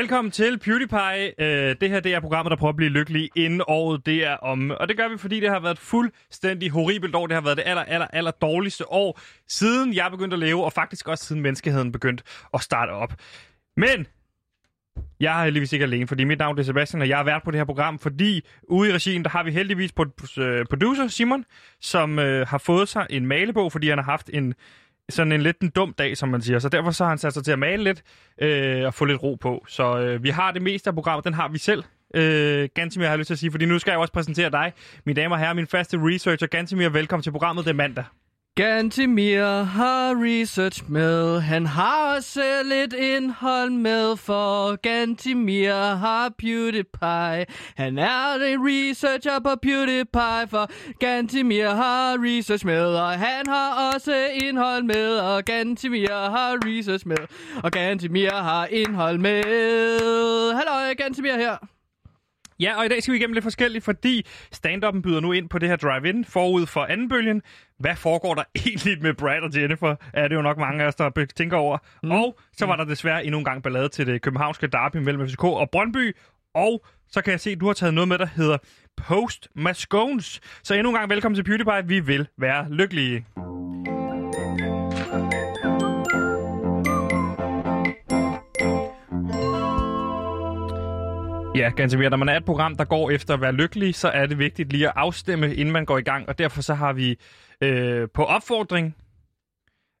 Velkommen til PewDiePie. Øh, det her det er programmet, der prøver at blive lykkelig inden året det er om. Og det gør vi, fordi det har været et fuldstændig horribelt år. Det har været det aller, aller, aller dårligste år, siden jeg begyndte at leve, og faktisk også siden menneskeheden begyndte at starte op. Men jeg er heldigvis ikke alene, fordi mit navn er Sebastian, og jeg har været på det her program, fordi ude i regien, der har vi heldigvis øh, producer Simon, som øh, har fået sig en malebog, fordi han har haft en sådan en lidt en dum dag, som man siger. Så derfor så har han sat sig til at male lidt øh, og få lidt ro på. Så øh, vi har det meste af programmet, den har vi selv. Øh, Gantimir har jeg lyst til at sige, fordi nu skal jeg også præsentere dig, mine damer og herrer, min faste researcher. Gantimir, velkommen til programmet, det er mandag. Gantimir har research med, han har også lidt indhold med, for Gantimir har PewDiePie. Han er en researcher på PewDiePie, for Gantimir har research med, og han har også indhold med, og Gantimir har research med, og Gantimir har indhold med. Hallo, Gantimir her. Ja, og i dag skal vi igennem lidt forskelligt, fordi stand byder nu ind på det her drive-in forud for anden bølgen. Hvad foregår der egentlig med Brad og Jennifer? Er det jo nok mange af os, der tænker over. Mm. Og så var der desværre endnu en gang ballade til det københavnske derby mellem FCK og Brøndby. Og så kan jeg se, at du har taget noget med, der hedder Post Mascones. Så endnu en gang velkommen til PewDiePie. Vi vil være lykkelige. Ja, ganske mere. Når man er et program, der går efter at være lykkelig, så er det vigtigt lige at afstemme, inden man går i gang. Og derfor så har vi øh, på opfordring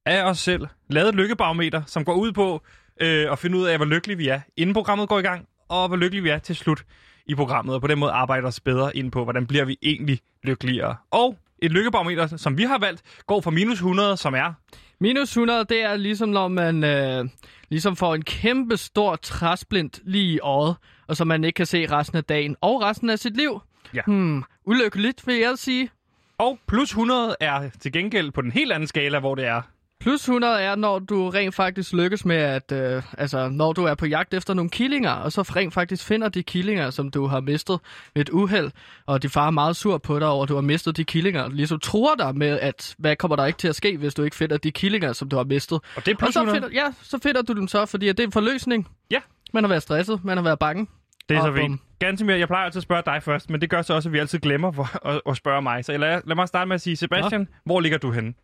af os selv lavet et lykkebarometer, som går ud på øh, at finde ud af, hvor lykkelige vi er, inden programmet går i gang, og hvor lykkelige vi er til slut i programmet. Og på den måde arbejder os bedre ind på, hvordan bliver vi egentlig lykkeligere. Og et lykkebarometer, som vi har valgt, går fra minus 100, som er... Minus 100, det er ligesom, når man øh, ligesom får en kæmpe stor træsplint lige i øjet, og så man ikke kan se resten af dagen og resten af sit liv. Ja. Hmm, ulykkeligt, vil jeg sige. Og plus 100 er til gengæld på den helt anden skala, hvor det er Plus 100 er, når du rent faktisk lykkes med at, øh, altså når du er på jagt efter nogle killinger, og så rent faktisk finder de killinger, som du har mistet ved et uheld, og de far er meget sur på dig over, at du har mistet de killinger, ligesom tror dig med, at hvad kommer der ikke til at ske, hvis du ikke finder de killinger, som du har mistet. Og det er plus og så finder, Ja, så finder du dem så, fordi det er en forløsning. Ja. Man har været stresset, man har været bange. Det er så fint. Ganske mere, jeg plejer altid at spørge dig først, men det gør så også, at vi altid glemmer for, at, at spørge mig. Så lad, lad mig starte med at sige, Sebastian, ja. hvor ligger du henne?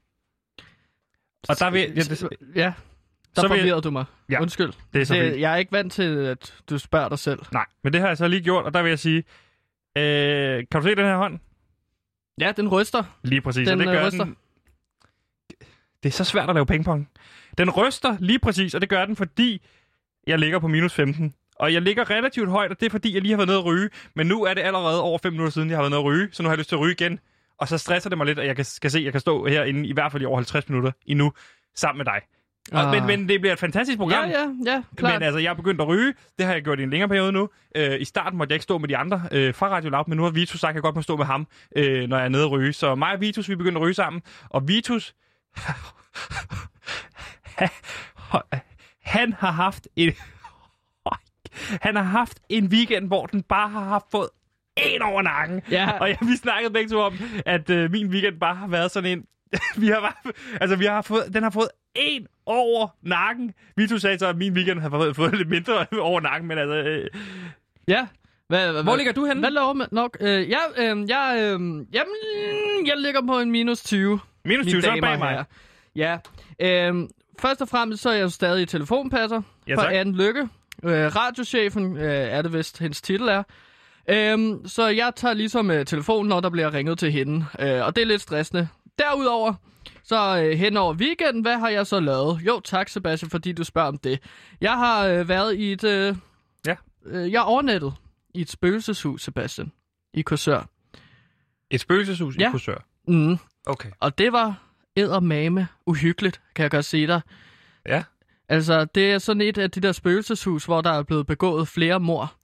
Og der vil... Ja, det, ja der så forvirrede du mig. Ja, Undskyld. Det er så det, Jeg er ikke vant til, at du spørger dig selv. Nej, men det har jeg så lige gjort, og der vil jeg sige... Øh, kan du se den her hånd? Ja, den ryster. Lige præcis, den, og det gør ryster. den... Det er så svært at lave pingpong. Den ryster lige præcis, og det gør den, fordi jeg ligger på minus 15. Og jeg ligger relativt højt, og det er fordi, jeg lige har været nede at ryge. Men nu er det allerede over 5 minutter siden, jeg har været nede at ryge, så nu har jeg lyst til at ryge igen. Og så stresser det mig lidt, at jeg kan, kan se, at jeg kan stå herinde i hvert fald i over 50 minutter endnu sammen med dig. Og, ah. men, men det bliver et fantastisk program. Ja, ja, ja, klart. Men altså, jeg er begyndt at ryge. Det har jeg gjort i en længere periode nu. Øh, I starten måtte jeg ikke stå med de andre øh, fra Radio Loud, men nu har Vitus sagt, at jeg godt må stå med ham, øh, når jeg er nede at ryge. Så mig og Vitus, vi er begyndt at ryge sammen. Og Vitus... han har haft en... han har haft en weekend, hvor den bare har haft fået en over nakken. Ja. Og ja, vi snakkede begge to om, at øh, min weekend bare har været sådan en... vi har bare, altså, vi har fået, den har fået en over nakken. Vi to sagde så, at min weekend har fået, fået lidt mindre over nakken, men altså... Øh... Ja. Hvad, hvad, Hvor ligger du henne? Hvad laver man nok? Øh, jeg, øh, jeg, øh, jamen, jeg ligger på en minus 20. Minus 20, så er bag mig. Her. Ja. Øh, først og fremmest så er jeg jo stadig telefonpasser ja, for Anne Lykke. Øh, radiochefen øh, er det vist, hendes titel er. Øhm, så jeg tager ligesom øh, telefonen, når der bliver ringet til hende. Øh, og det er lidt stressende. Derudover, så øh, hen over weekenden, hvad har jeg så lavet? Jo, tak Sebastian, fordi du spørger om det. Jeg har øh, været i et... Øh, ja. Øh, jeg er overnattet i et spøgelseshus, Sebastian. I Korsør. Et spøgelseshus ja. i Korsør? Mm. Okay. Og det var eddermame uhyggeligt, kan jeg godt sige dig. Ja. Altså, det er sådan et af de der spøgelseshus, hvor der er blevet begået flere mor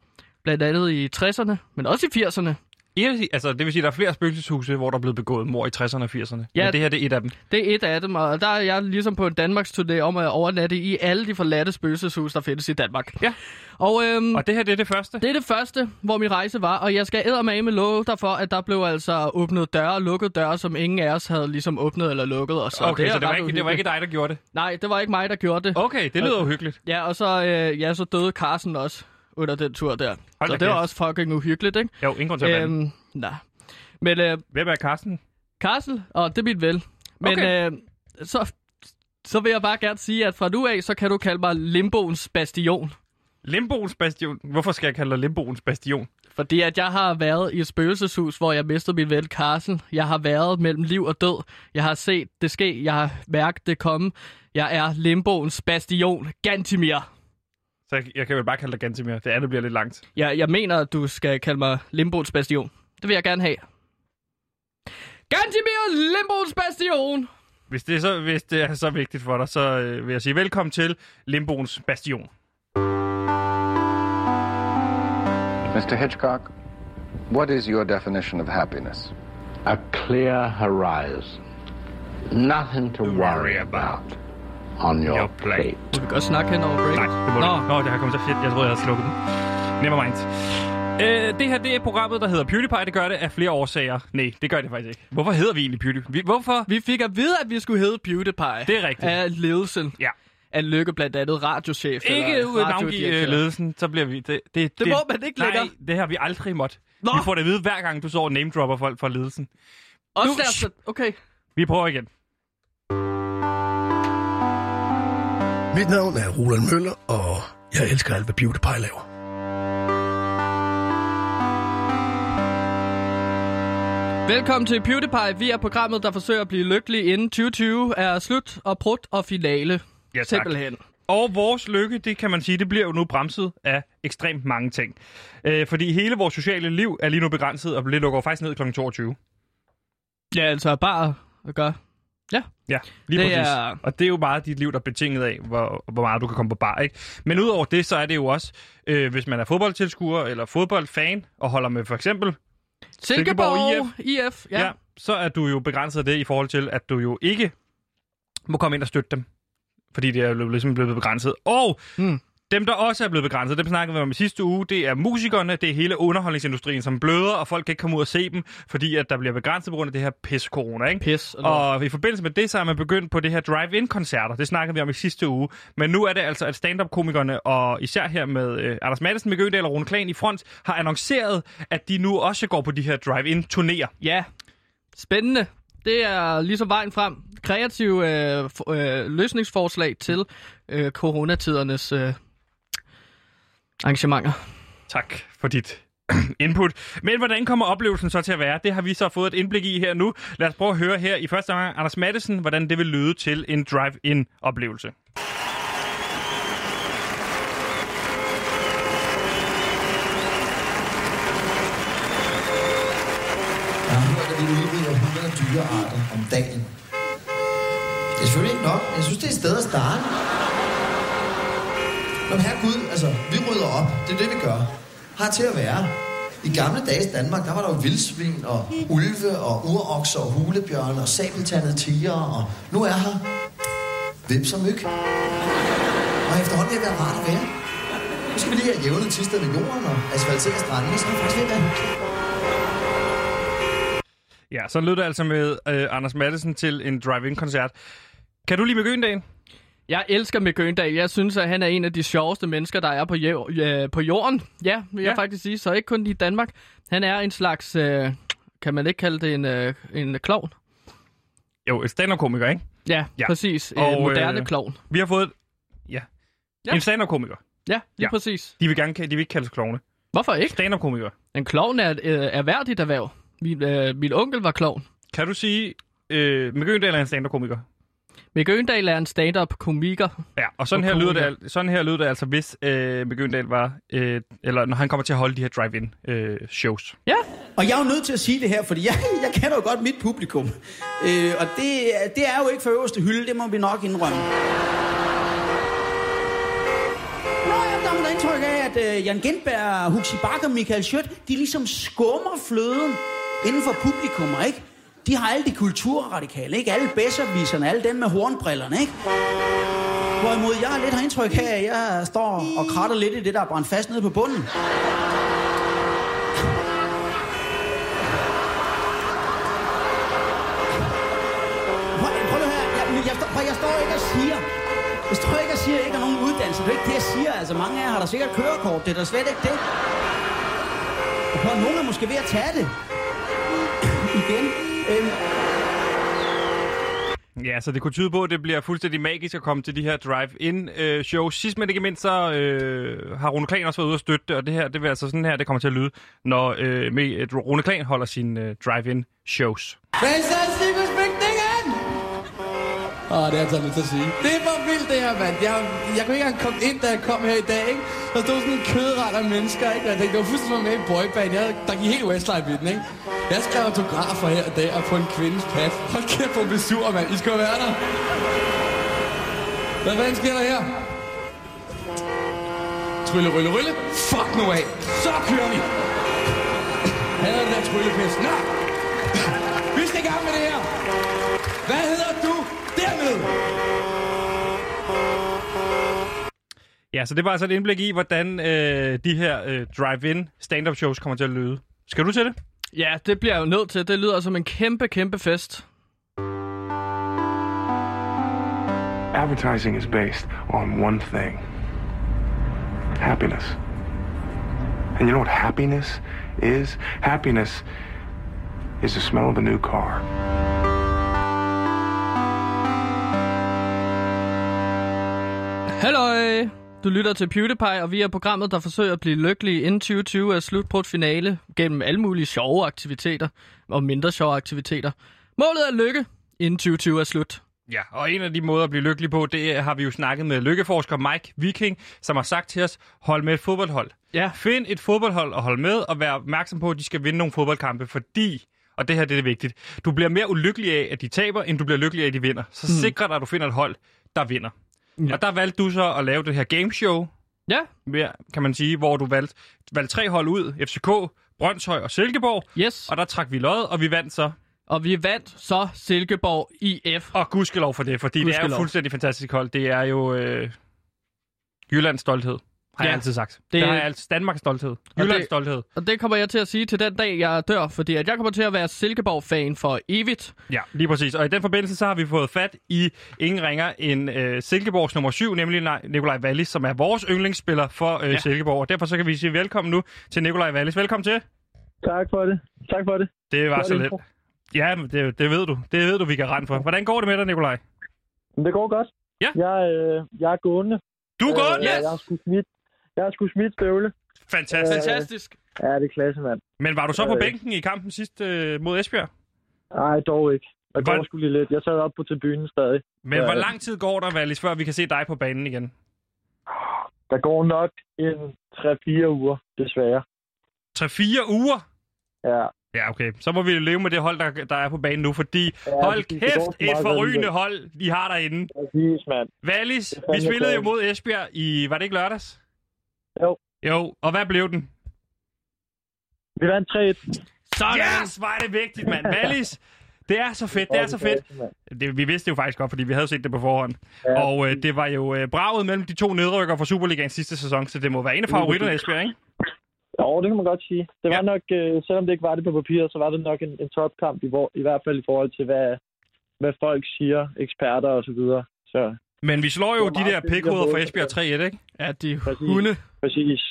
blandt andet i 60'erne, men også i 80'erne. Vil sige, altså, det vil sige, at der er flere spøgelseshuse, hvor der er blevet begået mor i 60'erne og 80'erne. Ja. Men det her det er et af dem. Det er et af dem, og der er jeg ligesom på en Danmarks turné om at overnatte i alle de forladte spøgelseshus, der findes i Danmark. Ja. Og, øhm, Og det her det er det første. det er det første, hvor min rejse var, og jeg skal eddermame love dig for, at der blev altså åbnet døre og lukket døre, som ingen af os havde ligesom åbnet eller lukket. Og så okay, er så det var, ikke, det var ikke dig, der gjorde det. Nej, det var ikke mig, der gjorde det. Okay, det lyder uhyggeligt. Ja, og så, øh, ja, så døde Carsten også under den tur der. Hold så det var også fucking uhyggeligt, ikke? Jo, ingen grund til at Øhm, nej. Men øh, Hvem er Carsten? Carsten, og det er mit vel. Men Okay. øh, så, så vil jeg bare gerne sige, at fra nu af, så kan du kalde mig Limboens Bastion. Limboens Bastion. Hvorfor skal jeg kalde dig Limboens Bastion? Fordi at jeg har været i et spøgelseshus, hvor jeg mistede min ven Carsten. Jeg har været mellem liv og død. Jeg har set det ske. Jeg har mærket det komme. Jeg er Limboens Bastion. Gantimir. Så jeg, jeg kan vel bare kalde dig Gantimir. Det andet bliver lidt langt. Jeg, jeg mener, at du skal kalde mig Limboens Bastion. Det vil jeg gerne have. Gantimir Limboens Bastion! Hvis det, er så, hvis det er så vigtigt for dig, så øh, vil jeg sige velkommen til Limboens Bastion. Mr. Hitchcock, what is your definition of happiness? a clear horizon. Nothing to worry about on your Your plate. plate. Du vil godt snakke hen over break. Nej, det må Nå, du. Nå, det har kommet så fedt. Jeg troede, jeg havde slukket den. Nevermind. Øh, det her det er programmet, der hedder PewDiePie. Det gør det af flere årsager. Nej, det gør det faktisk ikke. Hvorfor hedder vi egentlig PewDiePie? Vi, hvorfor? vi fik at vide, at vi skulle hedde PewDiePie. Det er rigtigt. Af ledelsen. Ja. Af Lykke blandt andet radiochef. Ikke eller ud navngive øh, ledelsen, så bliver vi... Det, det, Det må man ikke nej, længere. det har vi aldrig måtte. Nå. Vi får det at vide, hver gang du så name dropper folk fra ledelsen. Også Nu- der, så, okay. Vi prøver igen. Mit navn er Roland Møller, og jeg elsker alt, hvad PewDiePie laver. Velkommen til PewDiePie. Vi er programmet, der forsøger at blive lykkelig inden 2020 er slut og prut og finale. Ja, tak. Simpelthen. Og vores lykke, det kan man sige, det bliver jo nu bremset af ekstremt mange ting. Øh, fordi hele vores sociale liv er lige nu begrænset, og det lukker jo faktisk ned kl. 22. Ja, altså bare at gøre. Ja. Ja, lige Det præcis. er- Og det er jo meget dit liv, der er betinget af, hvor, hvor meget du kan komme på bar. Ikke? Men udover det, så er det jo også, øh, hvis man er fodboldtilskuer eller fodboldfan, og holder med for eksempel Silkeborg, IF. ja. Ja. ja, så er du jo begrænset af det i forhold til, at du jo ikke må komme ind og støtte dem. Fordi det er jo ligesom blevet begrænset. Og Hmm. Dem, der også er blevet begrænset, dem snakkede vi om i sidste uge, det er musikerne, det er hele underholdningsindustrien, som bløder, og folk kan ikke komme ud og se dem, fordi at der bliver begrænset på grund af det her pis corona, ikke? Pis. Og, og i forbindelse med det, så er man begyndt på det her drive-in-koncerter. Det snakkede vi om i sidste uge. Men nu er det altså, at stand-up-komikerne, og især her med øh, Anders Madsen, Mikke Ødal og Rune Klan i front, har annonceret, at de nu også går på de her drive-in-turnéer. Ja. Spændende. Det er ligesom vejen frem. Kreative øh, øh, løsningsforslag til øh, coronatidernes øh, arrangementer. Tak for dit input. Men hvordan kommer oplevelsen så til at være? Det har vi så fået et indblik i her nu. Lad os prøve at høre her i første omgang Anders Madsen, hvordan det vil lyde til en drive-in-oplevelse. Jeg har hørt, at vi udrydder 100 dyrearter om dagen. Det er selvfølgelig ikke nok, men jeg synes, det er et sted at starte. Men herre Gud, altså, vi rydder op. Det er det, vi gør. Har til at være. I gamle dages Danmark, der var der jo vildsvin og ulve og urokser og hulebjørne og sabeltandede tiger, og nu er her vips og myg. Og efterhånden vil det være rart at være. Nu skal vi lige have jævnet tistet med jorden og asfaltere strandene, så er det faktisk ved at være. Ja, så lød det altså med øh, Anders Madsen til en drive-in-koncert. Kan du lige begynde Øgendal? Jeg elsker Mick. Jeg synes, at han er en af de sjoveste mennesker, der er på, jæv- øh, på jorden. Ja, vil jeg Ja. faktisk sige. Så ikke kun i Danmark. Han er en slags, øh, kan man ikke kalde det en, øh, en klovn? Jo, et stand-up-komiker, ikke? Ja, Ja. præcis. Og, En moderne øh, klovn. Vi har fået... Ja. Ja. En stand-up-komiker. Ja, lige ja. præcis. De vil, gerne, de vil ikke kalde sig klovne. Hvorfor ikke? Stand-up-komikere. En klovn er et øh, erhverdigt erhverv. Min, øh, min onkel var klovn. Kan du sige, øh, Øgendal er en stand-up-komiker? Mick Øgendal er en stand-up komiker. Ja, og sådan, Og her lyder, det, sådan her lyder det altså, hvis øh, Mikke Øgendal var... Øh, eller når han kommer til at holde de her drive-in øh, shows. Ja, Og jeg er jo nødt til at sige det her, fordi jeg, jeg kender jo godt mit publikum. Øh, og det, er- det er jo ikke for øverste hylde, det må vi nok indrømme. Indtryk af, at uh, Jan Gindberg, Huxi Bak og Michael Schødt, de ligesom skummer fløden inden for publikum, ikke? De har alle de kulturradikale, ikke? Alle bedserviserne, alle dem med hornbrillerne, ikke? Hvorimod jeg lidt har indtryk af, at jeg står og kratter lidt i det, der er brændt fast nede på bunden. Her. Jeg, jeg, jeg står ikke og siger... Jeg står ikke og siger, at jeg ikke har nogen uddannelse. Det er ikke det, jeg siger. Altså, mange af jer har da sikkert kørekort. Det er da slet ikke det. Og prøv, nogen er måske ved at tage det. Igen. Ja, så det kunne tyde på, at det bliver fuldstændig magisk at komme til de her drive-in-shows. Øh, Sidst men ikke mindst, så øh, har Rune Klan også været ude at støtte det, og det her, det vil altså sådan her, det kommer til at lyde, når øh, med, at Rune Klan holder sine øh, drive-in-shows. Hvad? Åh, det er altså lidt til at sige. Det er for vildt, det her, mand. Jeg, jeg kunne ikke engang komme ind, da jeg kom her i dag, ikke? Der stod sådan en kødret af mennesker, ikke? Jeg tænkte, det var fuldstændig med i boyband. Jeg, der gik helt Westlife i den, ikke? Jeg skrev autografer her i dag og på en kvindes pat. Hold kæft, hvor besur, mand. I skal være der. Hvad fanden sker der her? Trylle, rylle, rylle. Fuck nu af. Så kører vi. Her er den der tryllepest. Nå. Vi skal i gang med det her. Hvad hedder du dermed? Ja, så det var altså et indblik i, hvordan øh, de her øh, drive-in stand-up shows kommer til at lyde. Skal du til det? Ja, det bliver jeg jo nødt til. Det lyder som en kæmpe, kæmpe fest. Advertising is based on one thing happiness. And you know what happiness is? Happiness is the smell of a new car. Halløj! Du lytter til PewDiePie, og vi er programmet, der forsøger at blive lykkelige inden 2020 er slut på et finale gennem alle mulige sjove aktiviteter og mindre sjove aktiviteter. Målet er lykke inden 2020 er slut. Ja, og en af de måder at blive lykkelig på, det har vi jo snakket med lykkeforsker Mike Viking, som har sagt til os, hold med et fodboldhold. Ja. Find et fodboldhold og hold med, og vær opmærksom på, at de skal vinde nogle fodboldkampe, fordi, og det her det er det vigtigt, du bliver mere ulykkelig af, at de taber, end du bliver lykkelig af, at de vinder. Så mm. sikre dig, at du finder et hold, der vinder. Ja. Og der valgte du så at lave det her gameshow, Ja, mere, kan man sige, hvor du valgte, valgte tre hold ud, FCK, Brøndshøj og Silkeborg, yes. og der trak vi lod, og vi vandt så. Og vi vandt så Silkeborg IF. Og gudskelov for det, fordi det er jo Gudskelov. fuldstændig fantastisk hold. Det er jo øh, Jyllands stolthed, har ja. Jeg altid sagt. Det, Det- har jeg altid. Danmarks stolthed. Jyllands det- stolthed. Og det kommer jeg til at sige til den dag, jeg dør, fordi at jeg kommer til at være Silkeborg-fan for evigt. Ja, lige præcis. Og i den forbindelse, så har vi fået fat i ingen ringer end øh, Silkeborgs nummer syv, nemlig Nej- Nikolaj Wallis, som er vores yndlingsspiller for øh, ja. Silkeborg. Og derfor så kan vi sige velkommen nu til Nikolaj Wallis. Velkommen til. Tak for det. Tak for det. Det var Godt så let. intro. Ja, men det, det ved du. Det ved du, vi kan rende for. Hvordan går det med dig, Nikolaj? Det går godt. Ja. Jeg, øh, jeg er gående. Du er gået? Øh, Jeg har sgu smidt, jeg har sgu smidt støvle. Fantastisk. Øh, Fantastisk. Ja, det er klasse, mand. Men var du så på øh. bænken i kampen sidst øh, mod Esbjerg? Nej, dog ikke. Jeg går Hvor- sgu lige lidt. Jeg sad op på tribunen stadig. Men Ja. hvor lang tid går der, Wallis, før vi kan se dig på banen igen? Der går nok en 3-4 uger, desværre. 3-4 uger? Ja. Ja, okay. Så må vi leve med det hold, der, der er på banen nu, fordi Ja, hold. Det går kæft, så et forrygende hold, de har derinde. Præcis, mand. Det er vi spillede jo mod Esbjerg i, var det ikke lørdags? Jo. Jo, og hvad blev den? Vi vandt 3-1. Sådan. Yes, var det vigtigt, mand. Wallis, det er så fedt, det er så fedt. Det, vi vidste det jo faktisk godt, fordi vi havde set det på forhånd. Ja, Og øh, det var jo øh, braget mellem de to nedrykker fra Superligaen sidste sæson, så det må være en af favoritterne, Esbjerg, ikke? Jo, det kan man godt sige. Det var Ja. nok, øh, selvom det ikke var det på papiret, så var det nok en, en topkamp, i, hvor, i hvert fald i forhold til, hvad, hvad folk siger, eksperter og så videre. Så Men vi slår jo de der jeg pikhoveder fra Esbjerg 3-1, ikke? Ja, de Præcis. hunde. præcis.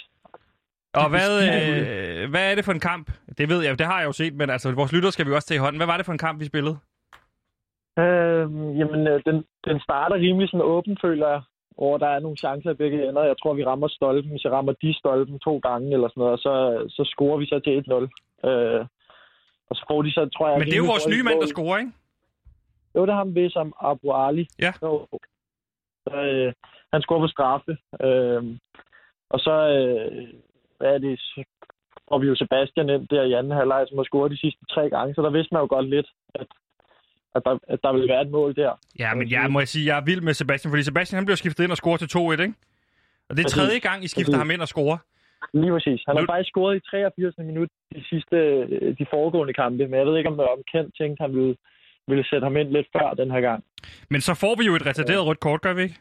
Og hvad, øh, hvad er det for en kamp? Det ved jeg, det har jeg jo set, men altså, vores lytter skal vi også tage i hånden. Hvad var det for en kamp, vi spillede? Øhm, jamen, øh, den, den starter rimelig sådan åben, føler jeg. Hvor der er nogle chancer i begge ender. Jeg tror, vi rammer stolpen. Så rammer de stolpen to gange eller sådan noget. Og så, så scorer vi så til 1-0. Øh, og så får de så, tror jeg... Men det er jo vores nye mand, der scorer, ikke? Jo, det er ham ved som Abu Ali. Ja. Jo. Så, øh, han scorer på straffe. Øh, og så, øh, hvad er det, får vi jo Sebastian ind der i anden halvleg, som har scoret de sidste tre gange. Så der vidste man jo godt lidt, at, at, der, at der ville være et mål der. Ja, men jeg må jeg sige, jeg er vild med Sebastian, fordi Sebastian han blev skiftet ind og scoret til 2-1, ikke? Og det er tredje gang, I skifter ham ind og scorer. Lige præcis. Han har Nu- faktisk scoret i 83. minut de sidste, øh, de foregående kampe, men jeg ved ikke, om, om Kent tænkte, han ville, ville sætte ham ind lidt før den her gang. Men så får vi jo et retarderet rødt kort, gør vi ikke?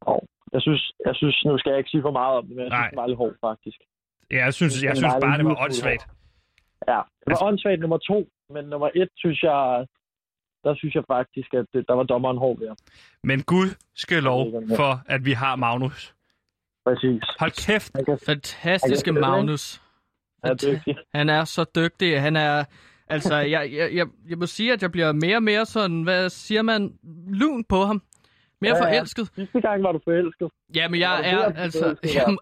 Og jeg synes, jeg synes, nu skal jeg ikke sige for meget om det, men jeg synes, Nej. det var lidt hårdt, faktisk. Ja, jeg synes, jeg er synes bare, det var åndssvagt. Ja, det var Altså- åndssvagt nummer to, men nummer et, synes jeg, der synes jeg faktisk, at det, der var dommeren hård ved. Men Gud skal lov for, at vi har Magnus. Præcis. Hold kæft. Kan, Fantastiske Magnus. han er dygtig. Han er så dygtig. Han er... Altså, jeg, jeg, jeg, jeg må sige, at jeg bliver mere og mere sådan, hvad siger man, lun på ham. Mere Ja, ja. forelsket. Sidste gang var du forelsket. Jamen, Var jeg er, altså, jeg, må-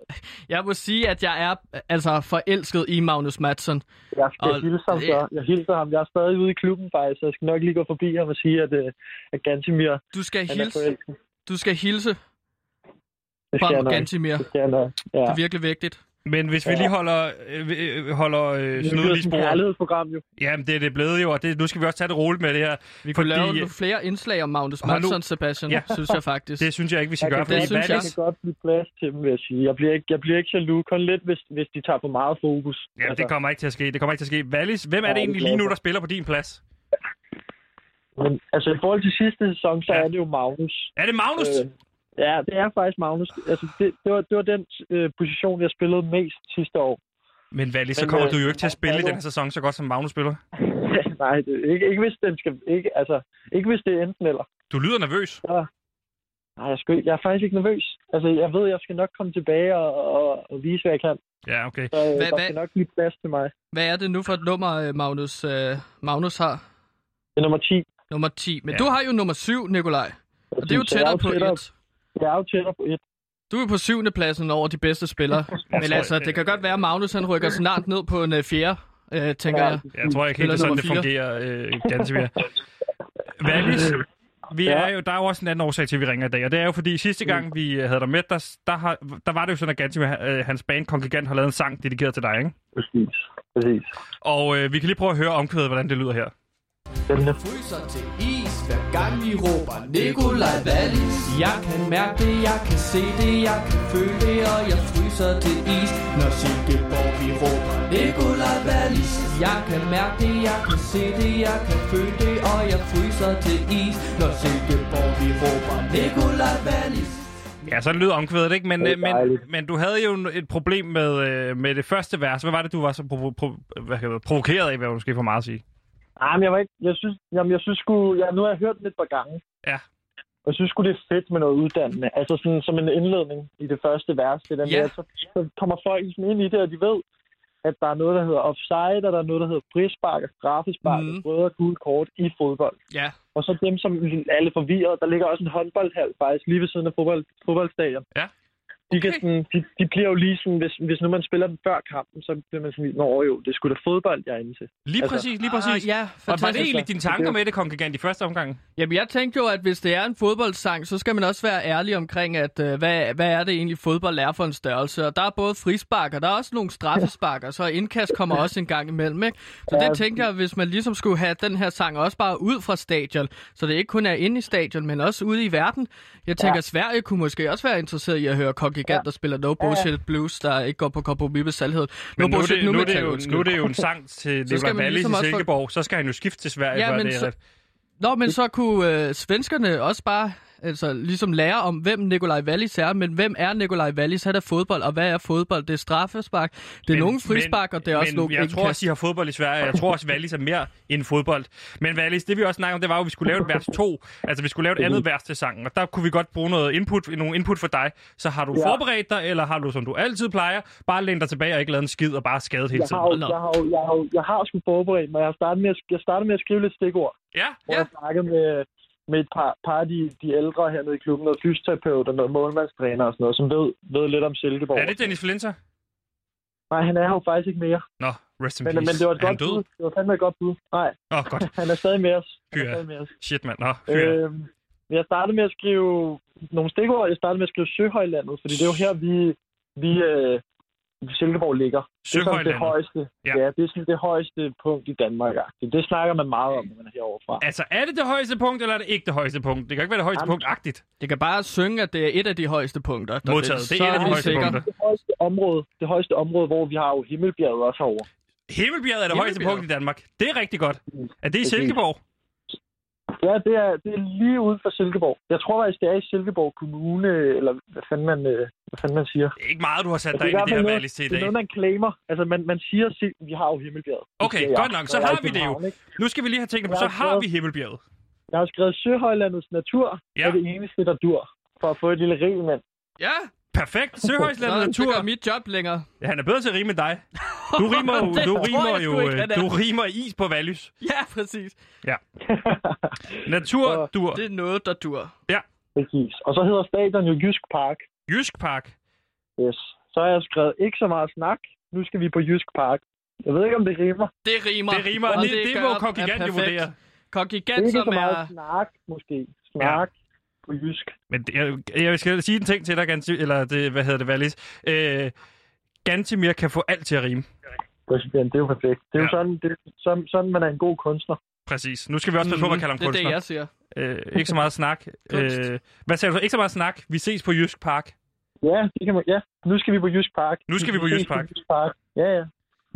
jeg må sige, at jeg er altså forelsket i Magnus Madsen. Jeg skal Og hilse ham så. Jeg hilser ham. Jeg er stadig ude i klubben faktisk, så jeg skal nok lige gå forbi ham og sige, at, øh, at Gantimir Du skal hilse, du skal hilse fra. Gantimir. Det. Ja. Det er virkelig vigtigt. Men hvis vi Ja. lige holder, øh, øh, holder øh, Det er blevet lige sporet. jo. Jamen, det er det blevet jo, og det, nu skal vi også tage det roligt med det her. Vi kunne Fordi- lave nogle flere indslag om Magnus Madsen, Sebastian, Ja. synes jeg faktisk. Det synes jeg ikke, vi skal Jeg gøre. kan, det fordi synes jeg, kan godt blive plads til dem, vil jeg sige. Jeg bliver ikke, jeg bliver ikke jaloux, kun lidt, hvis, hvis de tager for meget fokus. Altså, Jamen, det kommer ikke til at ske. Det kommer ikke til at ske. Wallis, hvem er Ja, det det egentlig lige nu, der spiller på din plads? Men altså, i forhold til sidste sæson, så Ja. er det jo Magnus. Er det Magnus? Øh, ja, det er faktisk Magnus. Altså, det, det, var, det var den øh, position, jeg spillede mest sidste år. Men Wallis, så kommer øh, du jo ikke til at spille i den her sæson så godt, som Magnus spiller. Nej, det, ikke, ikke, hvis den skal, ikke, altså, ikke hvis det er enten eller. Du lyder nervøs. Nej, jeg, skal, jeg er faktisk ikke nervøs. Altså, jeg ved, jeg skal nok komme tilbage og, og, og vise, hvad jeg kan. Ja, okay. Så øh, Hvad- der hvad- skal nok blive plads til mig. Hvad er det nu for et nummer, øh, Magnus, øh, Magnus har? Det er nummer 10. Nummer 10. Men Ja. du har jo nummer 7, Nikolaj. Og det er jo jeg tættere på tættere, 1. Jeg er jo tættere på et. Du er på syvende pladsen over de bedste spillere. Men altså, det kan godt være, at Magnus han rykker snart ned på en øh, fjerde, øh, tænker Ja. jeg. Jeg tror ikke helt, sådan, det fungerer øh, ganske mere. Wallis, vi er jo, der er jo også en anden årsag til, at vi ringer i dag, og det er jo fordi sidste gang, vi øh, havde dig med, der, der, har, der var det jo sådan, at Gantimir, øh, hans band Kongregant har lavet en sang dedikeret til dig, ikke? Præcis. Præcis. Og øh, vi kan lige prøve at høre omkvædet, hvordan det lyder her. Den er fryser til is, hver gang vi råber Nikolaj Wallis. Jeg kan mærke det, jeg kan se det, jeg kan føle det, og jeg fryser til is, når Silkeborg vi råber Nikolaj Wallis. Jeg kan mærke det, jeg kan se det, jeg kan føle det, og jeg fryser til is, når Silkeborg vi råber Nikolaj Wallis. Ja, så lyder omkvædet, ikke? Men, øh, men, men du havde jo et problem med, øh, med det første vers. Hvad var det, du var så provo- pro- hvad det, provokeret af, hvad du måske for meget at sige? Nej, men jeg var ikke... Jeg synes, jamen, jeg synes sgu... Jeg, nu har jeg hørt den et par gange. Ja. Jeg synes sgu, det er fedt med noget uddannende. Altså sådan som en indledning i det første vers. Det der Ja. med, så, så kommer folk sådan ind i det, og de ved, at der er noget, der hedder offside, og der er noget, der hedder frispark og straffespark, mm. og røde og gule kort i fodbold. Ja, Og så dem, som lidt forvirret, der ligger også en håndboldhal faktisk lige ved siden af fodbold, fodboldstadion. Ja. De, kan Okay. sådan, de, de bliver jo lige sådan, hvis, hvis nu man spiller den før kampen, så bliver man sådan, nå jo, det sgu da fodbold, jeg er inde til. Lige Altså- præcis, lige præcis. Ah, ja, og var det fantastisk. egentlig dine tanker med det, Kongregant, i første omgang? Jamen, jeg tænkte jo, at hvis det er en fodboldsang, så skal man også være ærlig omkring, at øh, hvad, hvad er det egentlig fodbold er for en størrelse. Og der er både frispark, og der er også nogle straffespark, og så indkast kommer også en gang imellem, ikke? Så Ja. det tænkte jeg, hvis man ligesom skulle have den her sang også bare ud fra stadion, så det ikke kun er inde i stadion, men også ude i verden. Jeg tænker, Ja. Sverige kunne måske også være interesseret i at høre Kongigant, ja. der spiller No Bullshit Blues, der ikke går på kompromis med sandhed. Men nu, er Bullshit det, nu, er det metal, jo, nu er det jo en sang til man Wallis ligesom i Silkeborg. Så skal han jo skifte til Sverige, Ja, men det er så-. Nå, men så kunne øh, svenskerne også bare altså, ligesom lære om, hvem Nikolaj Wallis er, men hvem er Nikolaj Wallis? Han er fodbold, og hvad er fodbold? Det er straffespark, det er Men- nogle frispark, og det er også men nogle jeg tror også, I har fodbold i Sverige. Jeg tror også, Wallis er mere end fodbold. Men Wallis, det vi også snakkede om, det var jo, at vi skulle lave et vers 2. Altså, vi skulle lave et andet vers til sangen. Og der kunne vi godt bruge noget input, nogle input for dig. Så har du Ja. forberedt dig, eller har du, som du altid plejer, bare lænet dig tilbage og ikke lavet en skid og bare skadet hele Jeg tiden? har, jo, jeg, har, jo- jeg, har, jo- jeg har sgu forberedt mig. Jeg, har startet med at, jeg startede med at skrive lidt stikord, Ja, hvor Ja. jeg snakkede med, med et par, par af de, de ældre hernede i klubben, noget fysioterapeut og noget målmandstræner og sådan noget, som ved, ved lidt om Silkeborg. er det Dennis Flinter? Nej, han er jo faktisk ikke mere. Nå, rest in Men, peace. men det var et er godt bud. Det var fandme et godt bud. Nej, Åh, oh, godt. han er stadig med os. Han er stadig med os. Shit, mand. Nå, fyr. Øhm, jeg startede med at skrive nogle stikord. Jeg startede med at skrive Søhøjlandet, fordi det er jo her, vi, vi, øh, Silkeborg ligger. Det er sådan det højeste. Ja. Ja. det er sådan det højeste punkt i Danmark. -agtigt. Det snakker man meget om, når man er herovre fra. Altså, er det det højeste punkt, eller er det ikke det højeste punkt? Det kan ikke være det højeste Jamen. punkt-agtigt. Det kan bare synge, at det er et af de højeste punkter. der Modtaget. Det er et af de højeste punkter. Det højeste område, det højeste område, hvor vi har jo Himmelbjerget også herovre. Himmelbjerget er det højeste punkt i Danmark. Det er rigtig godt. Er det i. Silkeborg? Ja, det er, det er lige uden for Silkeborg. Jeg tror faktisk, det er i Silkeborg Kommune, eller hvad fanden man, øh, hvad fanden man siger. Det er ikke meget, du har sat Altså, dig ind i det her til i Det er dag. noget, man claimer. Altså, man, man siger, at vi har jo Himmelbjerget. Det Okay, siger godt nok. Så har vi det jo. Ikke? Nu skal vi lige have tænkt på, så har vi Himmelbjerget. Jeg har skrevet Søhøjlandets natur Ja. er det eneste, der dur. For at få et lille rig mand. Ja, Perfekt. Så natur. gør mit job længere. Ja, han er bedre til at rime end dig. Du rimer jo, Det du rimer jeg jo, ikke, øh, er. du rimer is på valys. Ja, præcis. Natur, dur. Det er noget, der dur. Præcis. Og så hedder stadion jo Jysk Park. Jysk Park. Yes. Så har jeg skrevet ikke så meget snak. Nu skal vi på Jysk Park. Jeg ved ikke, om det rimer. Det rimer. Det rimer. og Det, det, gør må er Kongigant jo vurdere. Kongigant, Ikke som så meget er... snak, måske. Snak på Jysk. Men det- jeg, jeg skal sige en ting til dig, Ganti, eller det, hvad hedder det, Valis. Øh, Gantimir kan få alt til at rime. Præsident, det er jo perfekt. Det er Ja. jo sådan, det, sådan, sådan, man er en god kunstner. Præcis. Nu skal vi også passe på, hvad man kalder ham Mhm. det er kunstner. det, jeg siger. Øh, ikke så meget snak. Øh, hvad sagde du? Ikke så meget snak. Vi ses på Jysk Park. Ja, det kan man, ja. Nu skal vi på Jysk Park. Nu skal vi på ses Jysk Park. Jysk Park. Ja, ja.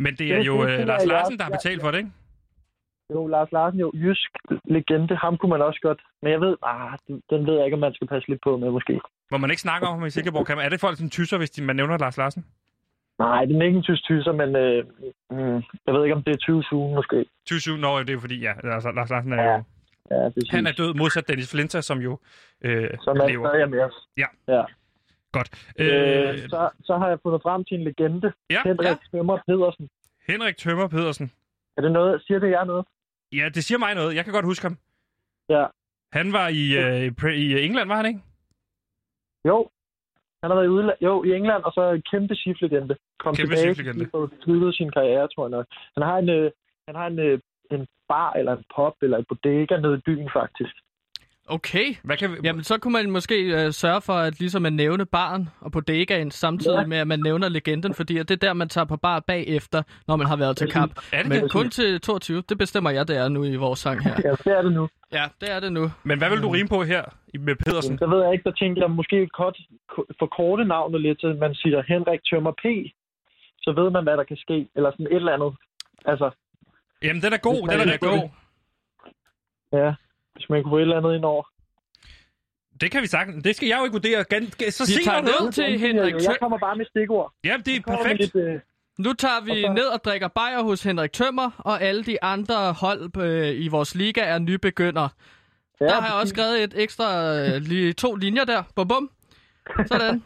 Men det er Det- jo det finder Lars Larsen, der har betalt ja. for det, ikke? Jo, Lars Larsen, jo, Jysk legende. Ham kunne man også godt. Men jeg ved, ah, den, den ved jeg ikke, om man skal passe lidt på med, måske. Hvor man ikke snakker om ham i Silkeborg. Kan man, er det folk som tyser, hvis de, man nævner Lars Larsen? Nej, det er ikke en tysk tyser, men øh, mm, jeg ved ikke, om det er 20 sugen, måske. Tyser? Nå, det er fordi, ja, altså, Lars Larsen er Ja, jo... Ja, det Han er død modsat Dennis Flinter, som jo øh, Som er lever. stadig med os. Ja. ja. Godt. Øh, Øh, så, så har jeg fundet frem til en legende. Ja, Henrik ja. Tømmer Pedersen. Henrik Tømmer Pedersen. Er det noget, siger det jer noget? Ja, det siger mig noget. Jeg kan godt huske ham. Ja. Han var i, øh, i England, var han ikke? Jo. Han har været i udland, jo, i England, og så kæmpe chiflegende. Kom Kæmpe tilbage, cheflegende. og sluttede sin karriere, tror jeg nok. Han har en, øh, han har en, øh, en bar, eller en pub, eller en bodega nede i byen, faktisk. Okay. Hvad kan vi... Jamen, så kunne man måske øh, sørge for at ligesom at nævne baren og bodegaen samtidig Ja. med, at man nævner legenden, fordi at det er der, man tager på bar bagefter, når man har været til kamp. Er det Men det? kun til 22, det bestemmer jeg, det er nu i vores sang her. Ja, det er det nu. Ja, det er det nu. Men hvad vil du rime på her med Pedersen? Jamen, så ved jeg ikke, der tænkte jeg måske kort, forkorte navnet lidt, så man siger Henrik Tømmer P. Så ved man, hvad der kan ske, eller sådan et eller andet. Altså, Jamen, den er god. Den er rigtig god. ja, hvis man kunne få et eller andet ind over. Det kan vi sagtens. Det skal jeg jo ikke vurdere. Gan- Så sig tager ned til Jeg- Henrik Jeg Tømmer. kommer bare med stikord. Ja, det er Jeg perfekt. Lidt, øh, Nu tager vi Og så- ned og drikker bajer hos Henrik Tømmer, og alle de andre hold øh, i vores liga er nybegynder. ja, Der har jeg også skrevet et ekstra, øh, lige to linjer der. Bum bum. Sådan.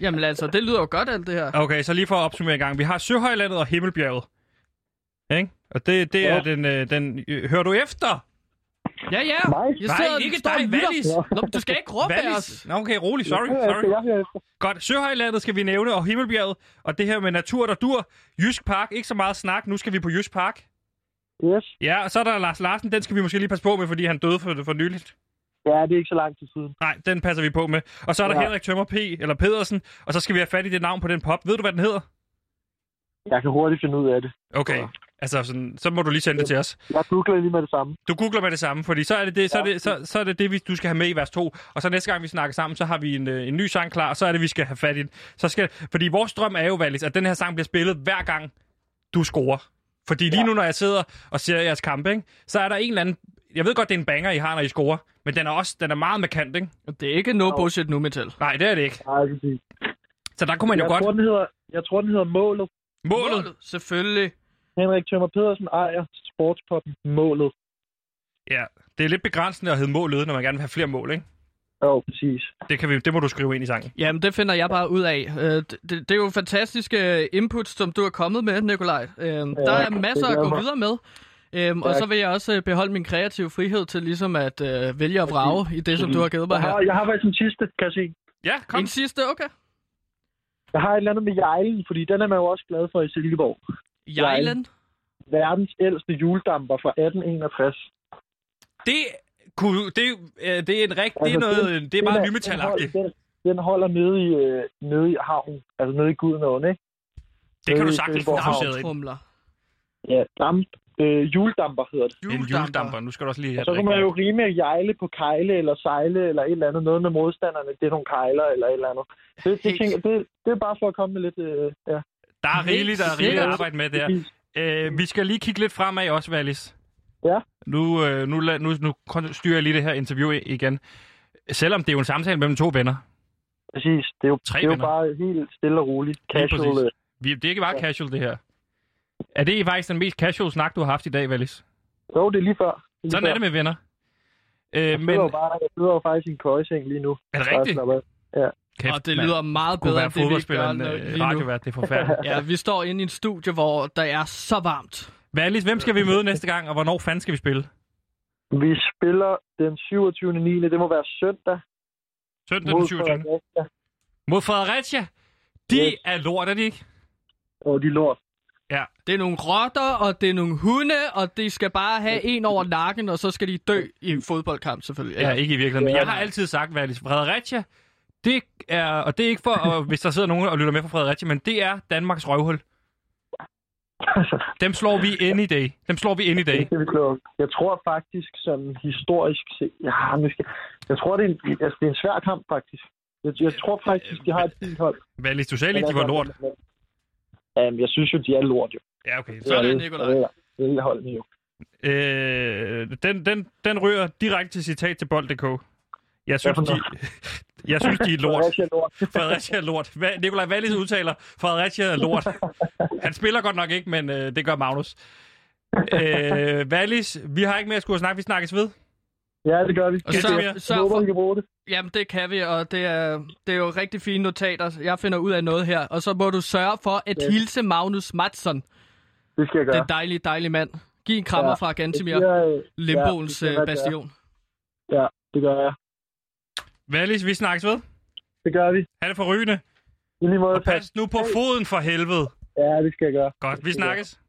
Jamen altså, det lyder jo godt alt det her. Okay, så lige for at opsummere i gang. Vi har Søhøjlandet og Himmelbjerget. Ikke? Og det, det er Ja. den... øh, den øh, hører du efter? Ja, ja. Nej. Jeg Nej, sidder- ikke står og dig. Wallis. Nå, du skal ikke råbe af os. Nå, okay, rolig. Sorry, sorry. efter, Jeg hører efter. Godt, Søhøjlandet skal vi nævne, og Himmelbjerget. Og det her med natur, der dur. Jysk Park, ikke så meget snak. Nu skal vi på Jysk Park. Yes. Ja, og så er der Lars Larsen. Den skal vi måske lige passe på med, fordi han døde for, for nyligt. Ja, det er ikke så lang tid siden. Nej, den passer vi på med. Og så er der Ja. Henrik Tømmer P. eller Pedersen. Og så skal vi have fat i det navn på den pop. Ved du, hvad den hedder? Jeg kan hurtigt finde ud af det. Okay. Altså, sådan, så må du lige sende det til os. Jeg googler lige med det samme. Du googler med det samme, fordi så er det det, så er det, så, så er det, det vi, du skal have med i vers 2. Og så næste gang, vi snakker sammen, så har vi en, øh, en ny sang klar, og så er det, vi skal have fat i den. Så skal, fordi vores drøm er jo, Valis, at den her sang bliver spillet hver gang, du scorer. Fordi lige nu, når jeg sidder og ser jeres kampe, ikke, så er der en eller anden... Jeg ved godt, det er en banger, I har, når I scorer, men den er også den er meget markant, ikke? Det er ikke no bullshit nu metal. Nej, det er det ikke. Nej, præcis. Så der kunne man jo Jeg godt... tror, den hedder, jeg tror, den hedder Målet. Målet. Selvfølgelig. Henrik Tømmer Pedersen ejer sportspoppen Målet. Ja, det er lidt begrænsende at hedde målet, når man gerne vil have flere mål, ikke? Jo, præcis. Det, kan vi, det må du skrive ind i sangen. Jamen, det finder jeg bare ud af. Øh, det, det, det er jo fantastiske inputs, som du er kommet med, Nikolaj. Øh, der er masser det at gå videre med. Øhm, og så vil jeg også øh, beholde min kreative frihed til ligesom at øh, vælge og vrage i det, som du har givet mig Jeg har, her. jeg har faktisk en sidste, kan jeg sige. Ja, kom. En sidste, okay. Jeg har et eller andet med Jejlen, fordi den er man jo også glad for i Silkeborg. Jejlen. Verdens ældste juledamper fra 1861. Det, kunne, det, øh, det er en rigt, det er Altså, noget, den- det er den meget den, nymetalagtigt. den, den holder nede i, øh, nede i havnen, altså nede i Gudenåen, ikke? Det kan du sagtens få. Trumler. Ja, damp. Øh, juledamper hedder det. En juledamper. Nu skal du også lige have Og så kan man jo rime jejle på kejle, eller sejle, eller et eller andet. Noget med modstanderne. Det er nogle kejler, eller et eller andet. Det, det, tænker, det, det er bare for at komme med lidt... Øh, ja. Der er rigeligt, der er rigeligt at arbejde med der. Øh, vi skal lige kigge lidt fremad også, Valis. Ja. Nu, øh, nu, nu, nu styrer jeg lige det her interview igen. Selvom det er jo en samtale mellem to venner. Præcis. Det er jo, Tre det er jo venner. bare helt stille og roligt. Casual. øh, Vi, det er ikke bare casual, det her. Er det faktisk den mest casual snak, du har haft i dag, Valis? Jo, det er lige før. Er lige Sådan før. er det med venner. Øh, Jeg men jo bare, jeg sidder jo faktisk i en køjeseng lige nu. er det rigtigt? Ja. Kæft, Og det mand. lyder meget bedre, end det vi fodboldspiller gør øh, lige nu. radiovært. Det er forfærdeligt. Ja, vi står inde i en studie, hvor der er så varmt. Valis, hvem skal vi møde næste gang, og hvornår fanden skal vi spille? Vi spiller den 27. 9. Det må være søndag. Søndag den 27. Fredericia. Mod Fredericia. De Yes. er lort, er de ikke? Og de er lort. Ja. Det er nogle rotter, og det er nogle hunde, og de skal bare have en over nakken, og så skal de dø i en fodboldkamp, selvfølgelig. Ja, ikke i virkeligheden. Men jeg har altid sagt, Valis, Fredericia, det er, og det er ikke for, og, hvis der sidder nogen og lytter med fra Fredericia, men det er Danmarks røvhul. Dem slår vi any day. Dem slår vi any day. Det skal vi klare. Jeg tror faktisk, sådan historisk set... Ja, nu skal... Jeg tror, det er, en, altså, det er en svær kamp, faktisk. Jeg, jeg tror faktisk, de har et fint hold. Valis, du sagde lige, de var lort. Jamen, jeg synes jo, de er lort, jo. Ja, okay. Det Så er er det. det. Det Det holdene jo. Øh, den, den, den rører direkte til citat til bold.dk. Jeg synes, de, jeg synes, de er lort. Fredericia er lort. Fredericia er lort. Hva- Nikolaj Wallis udtaler, Fredericia er lort. Han spiller godt nok ikke, men øh, det gør Magnus. Øh, Wallis, vi har ikke mere at skulle snakke. Vi snakkes ved. Ja, det gør vi. Og så? Jeg sørg håber, for, vi kan bruge det. jamen, det kan vi, og det er, det er jo rigtig fine notater. Jeg finder ud af noget her. Og så må du sørge for at Ja. hilse Magnus Madsson. Det skal jeg gøre. Den dejlige, dejlige mand. Giv en krammer Ja. fra Gantimir. Det siger, øh, Limboens ja, det jeg bastion. Ja, det gør jeg. Wallis, vi snakkes ved. Det gør vi. Han er forrygende. I lige måde. Og pas nu på foden for helvede. Ja, det skal jeg gøre. Godt, vi snakkes.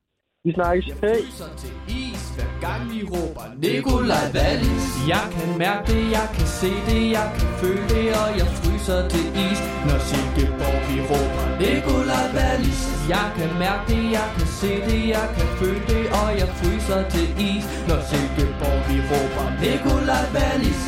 Vi snakkes. Hej. Hver gang vi råber Nikolaj Wallis. Jeg kan mærke det, jeg kan se det, jeg kan føle det, og jeg fryser til is, når Silkeborg vi råber Nikolaj Wallis. Jeg kan mærke det, jeg kan se det, jeg kan føle det, og jeg fryser til is, når Silkeborg vi råber Nikolaj Wallis.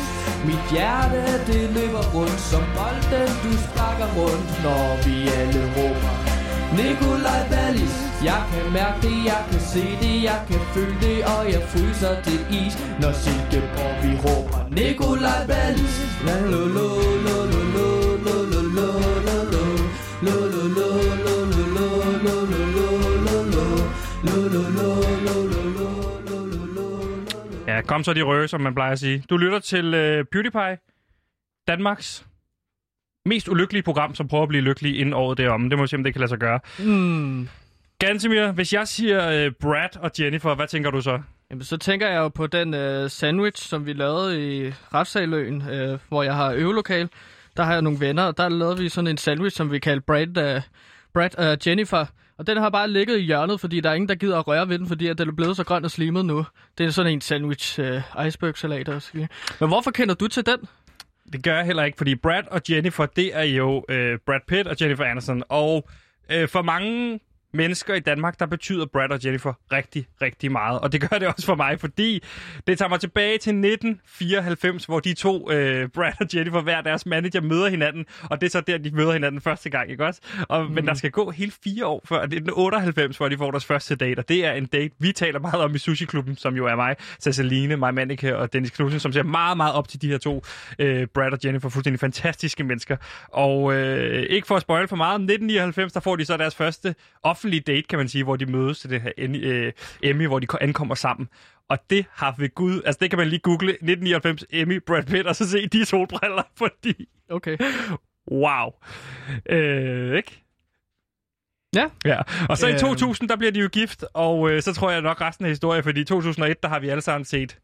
Mit hjerte, det løber rundt som bolden, du sparker rundt, når vi alle råber Nikolaj Wallis Jeg kan mærke det, jeg kan se det, jeg kan føle det Og jeg fryser til is Når Silkeborg vi råber Nikolaj Wallis La lo lo lo lo lo lo lo lo lo lo Lo lo lo lo lo lo lo Ja, kom så de røde, som man plejer at sige. Du lytter til uh, PewDiePie, Danmarks mest ulykkelige program, som prøver at blive lykkelig inden året derom. Det må vi se, om det kan lade sig gøre. Mm. Gantemir, hvis jeg siger uh, Brad og Jennifer, hvad tænker du så? Jamen, så tænker jeg jo på den øh, sandwich, som vi lavede i Retssaløen, øh, hvor jeg har øvelokal. Der har jeg nogle venner, og der lavede vi sådan en sandwich, som vi kaldte Brad, øh, Brad og Jennifer. Og den har bare ligget i hjørnet, fordi der er ingen, der gider at røre ved den, fordi at den er blevet så grøn og slimet nu. Det er sådan en sandwich øh, iceberg-salat også. Men hvorfor kender du til den? Det gør jeg heller ikke, fordi Brad og Jennifer, det er jo øh, Brad Pitt og Jennifer Aniston. Og øh, for mange mennesker i Danmark, der betyder Brad og Jennifer rigtig, rigtig meget. Og det gør det også for mig, fordi det tager mig tilbage til 1994, hvor de to, øh, Brad og Jennifer, hver deres manager, møder hinanden. Og det er så der, de møder hinanden første gang, ikke også? Og, mm. Men der skal gå hele fire år før, det er den 98, hvor de får deres første date. Og det er en date, vi taler meget om i Sushi-klubben, som jo er mig, Ceciline, mig Manneke og Dennis Knudsen, som ser meget, meget op til de her to, øh, Brad og Jennifer, fuldstændig fantastiske mennesker. Og øh, ikke for at spoil for meget, 1999, der får de så deres første offentlige date, kan man sige, hvor de mødes til det her øh, Emmy, hvor de ko- ankommer sammen. Og det har ved Gud, altså det kan man lige google, 1999 Emmy, Brad Pitt, og så se de solbriller, fordi Okay. wow. Øh, ikke? Ja. Ja, og så i Øhm. 2000, der bliver de jo gift, og øh, så tror jeg nok resten af historien, fordi i 2001, der har vi alle sammen set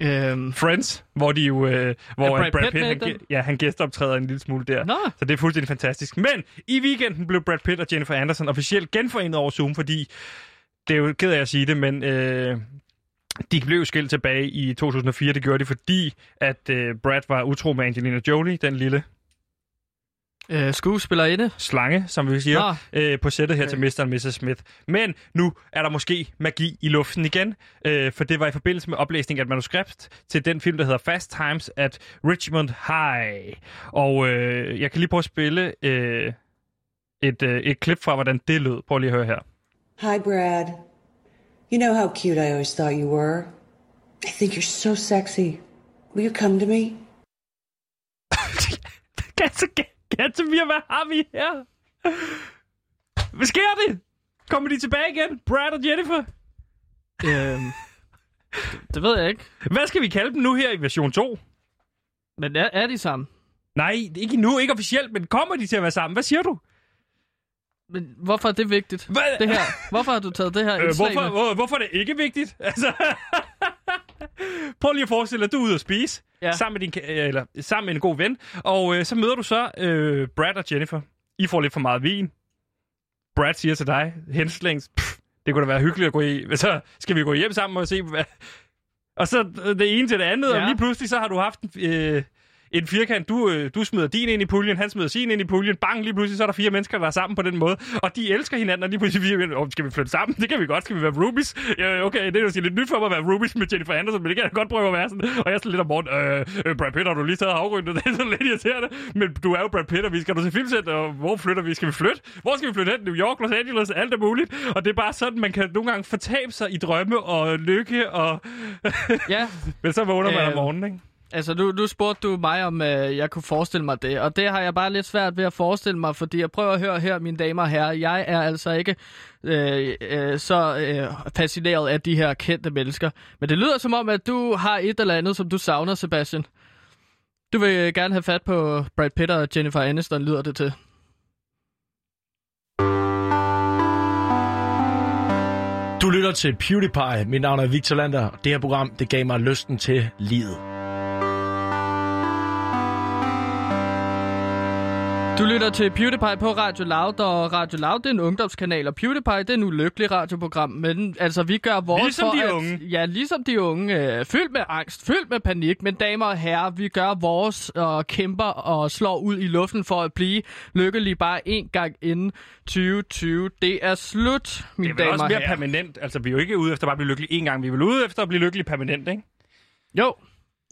Øhm, Friends, hvor de jo, øh, hvor Brad, Brad Pitt Pitt, han, den? ja, han gæsteoptræder en lille smule der. Nå. Så det er fuldstændig fantastisk. Men i weekenden blev Brad Pitt og Jennifer Anderson officielt genforenet over Zoom, fordi det er jo ked af at sige det, men øh, de blev jo skilt tilbage i 2004. Det gjorde de, fordi at øh, Brad var utro med Angelina Jolie, den lille Øh, skuespillerinde. Slange, som vi siger, øh, på sættet her okay. til Mr. og Mrs. Smith. Men nu er der måske magi i luften igen, øh, for det var i forbindelse med oplæsning af et manuskript til den film, der hedder Fast Times at Richmond High. Og øh, jeg kan lige prøve at spille øh, et, øh, et klip fra, hvordan det lød. Prøv lige at høre her. Hi, Brad. You know how cute I always thought you were. I think you're so sexy. Will you come to me? Ganske, ganske mere, hvad har vi her? Hvad sker det? Kommer de tilbage igen? Brad og Jennifer? Øhm, det, ved jeg ikke. Hvad skal vi kalde dem nu her i version 2? Men er, er de sammen? Nej, ikke nu, ikke officielt, men kommer de til at være sammen? Hvad siger du? Men hvorfor er det vigtigt? Hvad? Det her. Hvorfor har du taget det her Øh, hvorfor, hvor, hvorfor er det ikke vigtigt? Altså, prøv lige at forestille dig, at du er ude at spise ja. sammen, med din, ka- eller, sammen med en god ven, og øh, så møder du så øh, Brad og Jennifer. I får lidt for meget vin. Brad siger til dig, henslængs, "Pff, det kunne da være hyggeligt at gå i. Så skal vi gå hjem sammen og se, hvad... Og så øh, det ene til det andet. Ja. og lige pludselig så har du haft en, øh, en firkant. Du, øh, du smider din ind i puljen, han smider sin ind i puljen. Bang, lige pludselig så er der fire mennesker, der er sammen på den måde. Og de elsker hinanden, og lige pludselig fire mennesker, oh, skal vi flytte sammen? Det kan vi godt. Skal vi være roomies? Ja, okay, det er jo lidt nyt for mig at være roomies med Jennifer Anderson, men det kan jeg godt prøve at være sådan. Og jeg er sådan lidt om morgenen, øh, øh, Brad Pitt, har du lige taget havgrønne? Det er sådan lidt irriterende. Men du er jo Brad Pitt, og vi skal du til filmsæt, og hvor flytter vi? Skal vi flytte? Hvor skal vi flytte hen? New York, Los Angeles, alt er muligt. Og det er bare sådan, man kan nogle gange fortabe sig i drømme og lykke, og... Ja. men så vågner man om Øh, morgenen, ikke? Altså, nu, nu spurgte du mig, om øh, jeg kunne forestille mig det, og det har jeg bare lidt svært ved at forestille mig, fordi jeg prøver at høre her, mine damer og herrer, jeg er altså ikke øh, øh, så øh, fascineret af de her kendte mennesker. Men det lyder som om, at du har et eller andet, som du savner, Sebastian. Du vil gerne have fat på Brad Pitt og Jennifer Aniston, lyder det til. Du lytter til PewDiePie. Mit navn er Victor Lander. Det her program, det gav mig lysten til livet. Du lytter til PewDiePie på Radio Loud, og Radio Loud det er en ungdomskanal, og PewDiePie det er en ulykkelig radioprogram. Men altså, vi gør vores Ligesom for de at, unge. Ja, ligesom de unge. Øh, fyldt med angst, fyldt med panik. Men damer og herrer, vi gør vores og kæmper og slår ud i luften for at blive lykkelige bare en gang inden 2020. Det er slut, Det mine er vel damer også og mere herrer. permanent. Altså, vi er jo ikke ude efter bare at blive lykkelig en gang. Vi er vel ude efter at blive lykkelig permanent, ikke? Jo,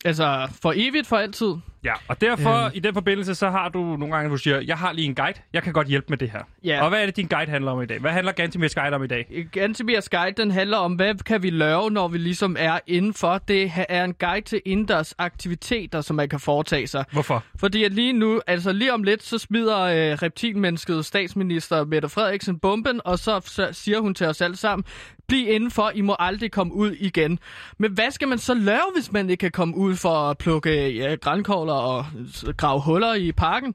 altså for evigt, for altid. Ja, og derfor Øhm. i den forbindelse, så har du nogle gange, hvor du siger, jeg har lige en guide, jeg kan godt hjælpe med det her. Ja. Og hvad er det, din guide handler om i dag? Hvad handler Gantimers guide om i dag? Gantemir Guide, den handler om, hvad kan vi lave, når vi ligesom er indenfor. Det er en guide til indendørs aktiviteter, som man kan foretage sig. Hvorfor? Fordi at lige nu, altså lige om lidt, så smider øh, reptilmennesket statsminister Mette Frederiksen bomben, og så, så siger hun til os alle sammen, bliv indenfor, I må aldrig komme ud igen. Men hvad skal man så lave, hvis man ikke kan komme ud for at plukke ja, grænkogler og s- grave huller i parken?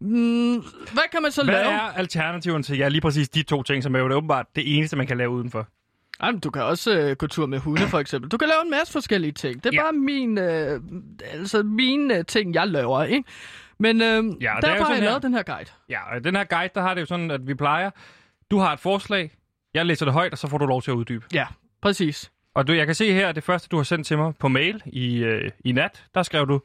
Mm, hvad kan man så Hvad lave? er alternativen til ja, lige præcis de to ting, som er jo det åbenbart det eneste, man kan lave udenfor? Jamen, du kan også øh, gå tur med hunde, for eksempel. Du kan lave en masse forskellige ting. Det er Ja. bare min, øh, altså mine øh, ting, jeg laver, ikke? Men øh, ja, og det er derfor har jeg her. lavet den her guide. Ja, og den her guide, der har det jo sådan, at vi plejer, du har et forslag, jeg læser det højt, og så får du lov til at uddybe. Ja, præcis. Og du, jeg kan se her, det første, du har sendt til mig på mail i, øh, i nat, der skrev du,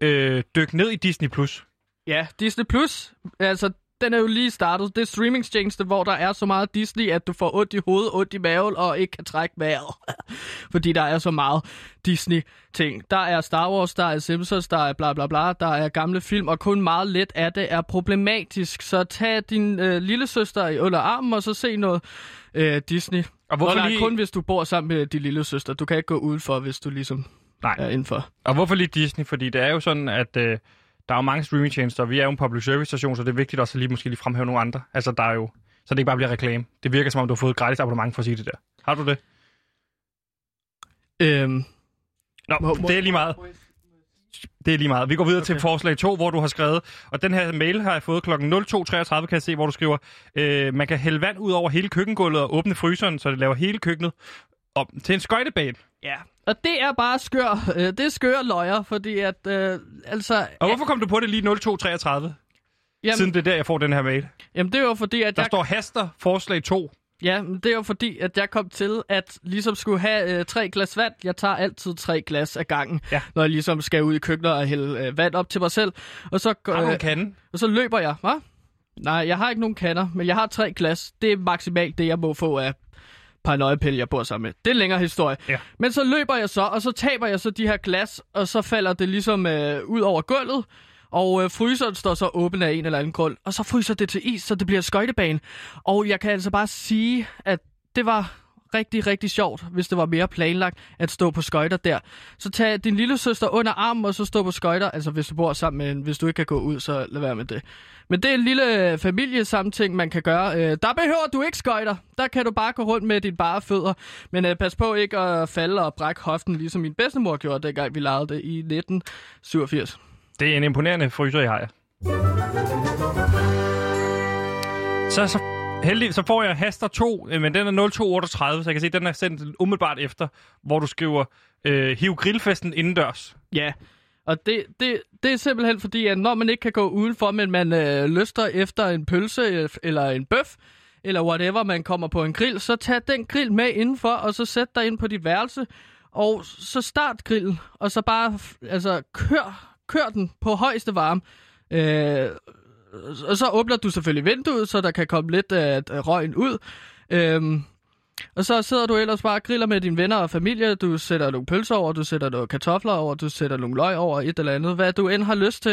øh, dyk ned i Disney+. Plus. Ja, Disney Plus, altså den er jo lige startet. Det er streamingstjeneste, hvor der er så meget Disney, at du får ondt i hovedet, ondt i maven og ikke kan trække vejret. Fordi der er så meget Disney-ting. Der er Star Wars, der er Simpsons, der er bla bla bla, der er gamle film, og kun meget lidt af det er problematisk. Så tag din øh, lille søster under armen, og så se noget øh, Disney. Og hvorfor nej, lige- kun hvis du bor sammen med din lille søster. Du kan ikke gå udenfor, hvis du ligesom Nej. er indenfor. Og hvorfor lige Disney? Fordi det er jo sådan, at øh, der er jo mange streamingtjenester, og vi er jo en public service station, så det er vigtigt også at lige måske lige fremhæve nogle andre. Altså, der er jo... Så det ikke bare bliver reklame. Det virker som om, du har fået et gratis abonnement for at sige det der. Har du det? Øhm, Nå, Må- må- det er lige meget. Det er lige meget. Vi går videre okay. til forslag 2, hvor du har skrevet, og den her mail har jeg fået kl. 02.33, kan jeg se, hvor du skriver, øh, man kan hælde vand ud over hele køkkengulvet og åbne fryseren, så det laver hele køkkenet om til en skøjtebane. Ja, og det er bare skør. Øh, det er skøre løjer, fordi at, øh, altså... Og hvorfor kom du på det lige 02.33? Jamen, Siden det er der, jeg får den her mail. jamen, det er jo fordi, at Der jeg... står haster forslag 2. Ja, men det er jo fordi, at jeg kom til at ligesom skulle have øh, tre glas vand. Jeg tager altid tre glas af gangen, Ja. når jeg ligesom skal ud i køkkenet og hælde øh, vand op til mig selv. Og så, Har du en kande? Og så løber jeg, hva? Nej, jeg har ikke nogen kander, men jeg har tre glas. Det er maksimalt det, jeg må få af par nøjepille, jeg bor sammen med. Det er en længere historie. Ja. Men så løber jeg så, og så taber jeg så de her glas, og så falder det ligesom øh, ud over gulvet. Og øh, fryseren står så åben af en eller anden grund. Og så fryser det til is, så det bliver skøjtebane. Og jeg kan altså bare sige, at det var rigtig, rigtig sjovt, hvis det var mere planlagt at stå på skøjter der. Så tag din lille søster under armen, og så stå på skøjter. Altså hvis du bor sammen med en, hvis du ikke kan gå ud, så lad være med det. Men det er en lille øh, familiesamting, man kan gøre. Øh, der behøver du ikke skøjter. Der kan du bare gå rundt med dine bare fødder. Men øh, pas på ikke at falde og brække hoften, ligesom min bedstemor gjorde, dengang vi legede det i 1987. Det er en imponerende fryser, jeg har. Så, så heldig, så får jeg Haster 2, øh, men den er 0238, så jeg kan se, at den er sendt umiddelbart efter, hvor du skriver, øh, hiv grillfesten indendørs. Ja, og det, det, det er simpelthen fordi, at når man ikke kan gå udenfor, men man øh, lyster efter en pølse øh, eller en bøf, eller whatever, man kommer på en grill, så tag den grill med indenfor, og så sæt dig ind på dit værelse, og så start grillen, og så bare altså, kør, kør den på højeste varme. Øh, og så åbner du selvfølgelig vinduet, så der kan komme lidt af øh, røgen ud. Øhm, og så sidder du ellers bare og griller med dine venner og familie. Du sætter nogle pølser over, du sætter nogle kartofler over, du sætter nogle løg over, et eller andet, hvad du end har lyst til.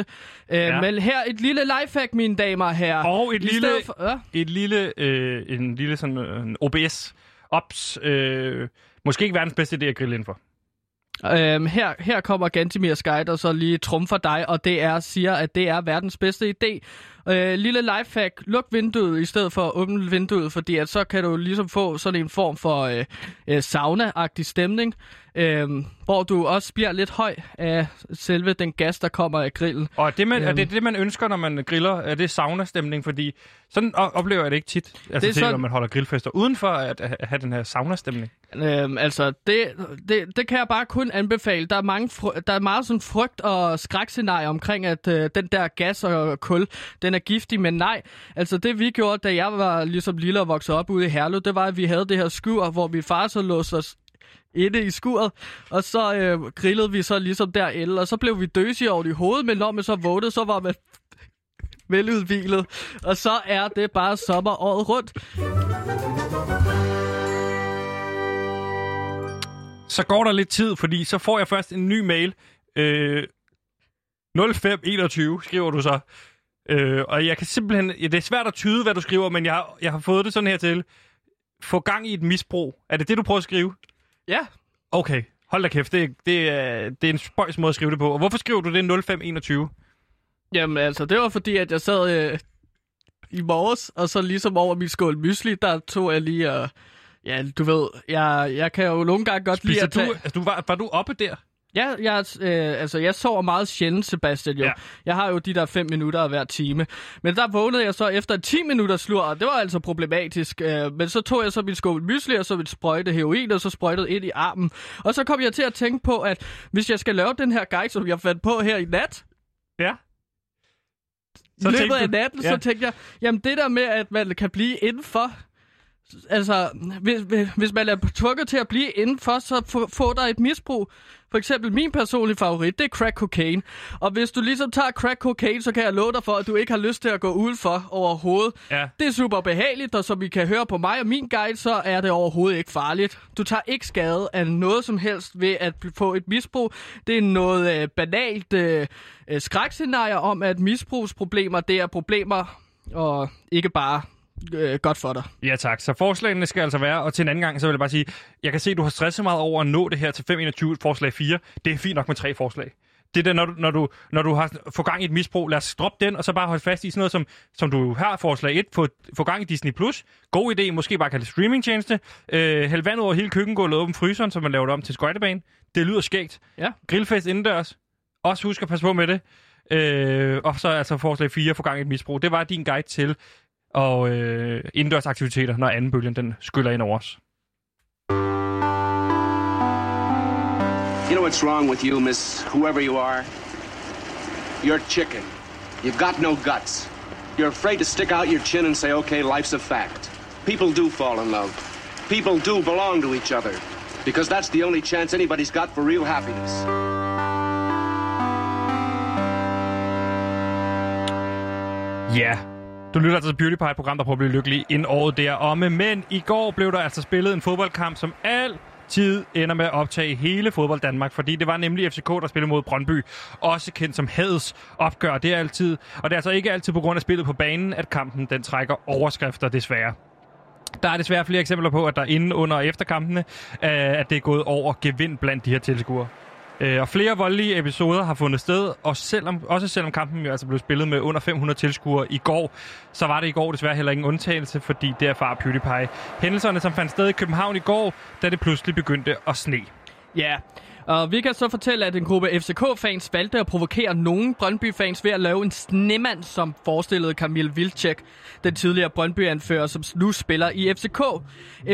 Øh, Ja. Men her et lille lifehack, mine damer og herrer. Og et I lille, For, ja. et lille, øh, en lille sådan øh, en OBS, ops, øh, måske ikke verdens bedste idé at grille indenfor. Øhm, her, her kommer Gantimir Skyde og så lige trumfer dig, og det er, siger, at det er verdens bedste idé. Øh, lille lifehack, luk vinduet i stedet for at åbne vinduet, fordi at så kan du ligesom få sådan en form for øh, øh, sauna-agtig stemning, øh, hvor du også bliver lidt høj af selve den gas, der kommer af grillen. Og det, man, er Øhm. det det, man ønsker, når man griller? Er det sauna-stemning? Fordi sådan oplever jeg det ikke tit. Altså Det er til, sådan- når man holder grillfester. Udenfor at, at have den her sauna-stemning. Øhm, altså, det, det, det kan jeg bare kun anbefale. Der er, mange fry- der er meget sådan frygt og skrækscenarie omkring, at øh, den der gas og kul, den er giftig, men nej. Altså, det vi gjorde, da jeg var ligesom lille og voksede op ude i Herlev, det var, at vi havde det her skur, hvor min far så låste os inde i skuret, og så øh, grillede vi så ligesom derinde, og så blev vi døsige over i hovedet, men når man så vågnede, så var man veludvilet, og så er det bare sommer året rundt. Så går der lidt tid, fordi så får jeg først en ny mail. Øh, 0521 skriver du så. Øh, og jeg kan simpelthen... Ja, det er svært at tyde, hvad du skriver, men jeg jeg har fået det sådan her til. Få gang i et misbrug. Er det det, du prøver at skrive? Ja. Okay, hold da kæft. Det, det, er, det er en spøjs måde at skrive det på. Og hvorfor skriver du det 0521? Jamen altså, det var fordi, at jeg sad øh, i morges, og så ligesom over min skål mysli, der tog jeg lige og... Ja, du ved, jeg, jeg kan jo nogle gange godt lide Spiser at tage... du, altså, du var, var du oppe der? Ja, jeg, øh, altså, jeg sover meget sjældent, Sebastian, jo. Ja. Jeg har jo de der 5 minutter hver time. Men der vågnede jeg så efter 10 minutter slur, og det var altså problematisk. Øh, men så tog jeg så min skål mysli, og så min sprøjte heroin, og så sprøjtede ind i armen. Og så kom jeg til at tænke på, at hvis jeg skal lave den her guide, som jeg fandt på her i nat, Ja. så løbet af natten, ja. så tænkte jeg, jamen det der med, at man kan blive indenfor, altså hvis, hvis- man er tvunget til at blive indenfor, så få- får der et misbrug. For eksempel min personlige favorit, det er crack cocaine. Og hvis du ligesom tager crack cocaine, så kan jeg love dig for, at du ikke har lyst til at gå udenfor overhovedet. Ja. Det er super behageligt, og som vi kan høre på mig og min guide, så er det overhovedet ikke farligt. Du tager ikke skade af noget som helst ved at få et misbrug. Det er noget øh, banalt øh, øh, skrækscenarie om, at misbrugsproblemer, det er problemer, og ikke bare øh, godt for dig. Ja tak, så forslagene skal altså være, og til en anden gang, så vil jeg bare sige, jeg kan se, at du har stresset meget over at nå det her til 521 forslag 4. Det er fint nok med tre forslag. Det er det, når du, når du, når du har fået gang i et misbrug, lad os droppe den, og så bare holde fast i sådan noget, som, som du har forslag 1, få, få gang i Disney+. Plus. God idé, måske bare kalde streamingtjeneste. Øh, hæld vand over hele køkkengulvet, åben fryseren, så man laver det om til skøjtebane. Det lyder skægt. Ja. Grillfest indendørs. Også husk at passe på med det. Øh, og så altså forslag 4, få gang i et misbrug. Det var din guide til og øh, indendørs aktiviteter, når anden bølgen den skyller ind over os. You know what's wrong with you, miss whoever you are? You're chicken. You've got no guts. You're afraid to stick out your chin and say, okay, life's a fact. People do fall in love. People do belong to each other. Because that's the only chance anybody's got for real happiness. Ja, du lytter altså til Beauty Pie, program, der prøver at blive lykkelig ind året deromme. Men i går blev der altså spillet en fodboldkamp, som altid ender med at optage hele fodbold Danmark, fordi det var nemlig FCK, der spillede mod Brøndby, også kendt som Hades opgør. Det er altid, og det er altså ikke altid på grund af spillet på banen, at kampen den trækker overskrifter desværre. Der er desværre flere eksempler på, at der inden, under og efter kampene, øh, at det er gået over gevind blandt de her tilskuere. Øh, og flere voldelige episoder har fundet sted, og selvom, også selvom kampen jo altså blev spillet med under 500 tilskuere i går, så var det i går desværre heller ingen undtagelse, fordi det erfarer PewDiePie. Hændelserne, som fandt sted i København i går, da det pludselig begyndte at sne. Ja, og vi kan så fortælle, at en gruppe FCK-fans valgte at provokere nogle Brøndby-fans ved at lave en snemand, som forestillede Kamil Vilcek, den tidligere Brøndby-anfører, som nu spiller i FCK.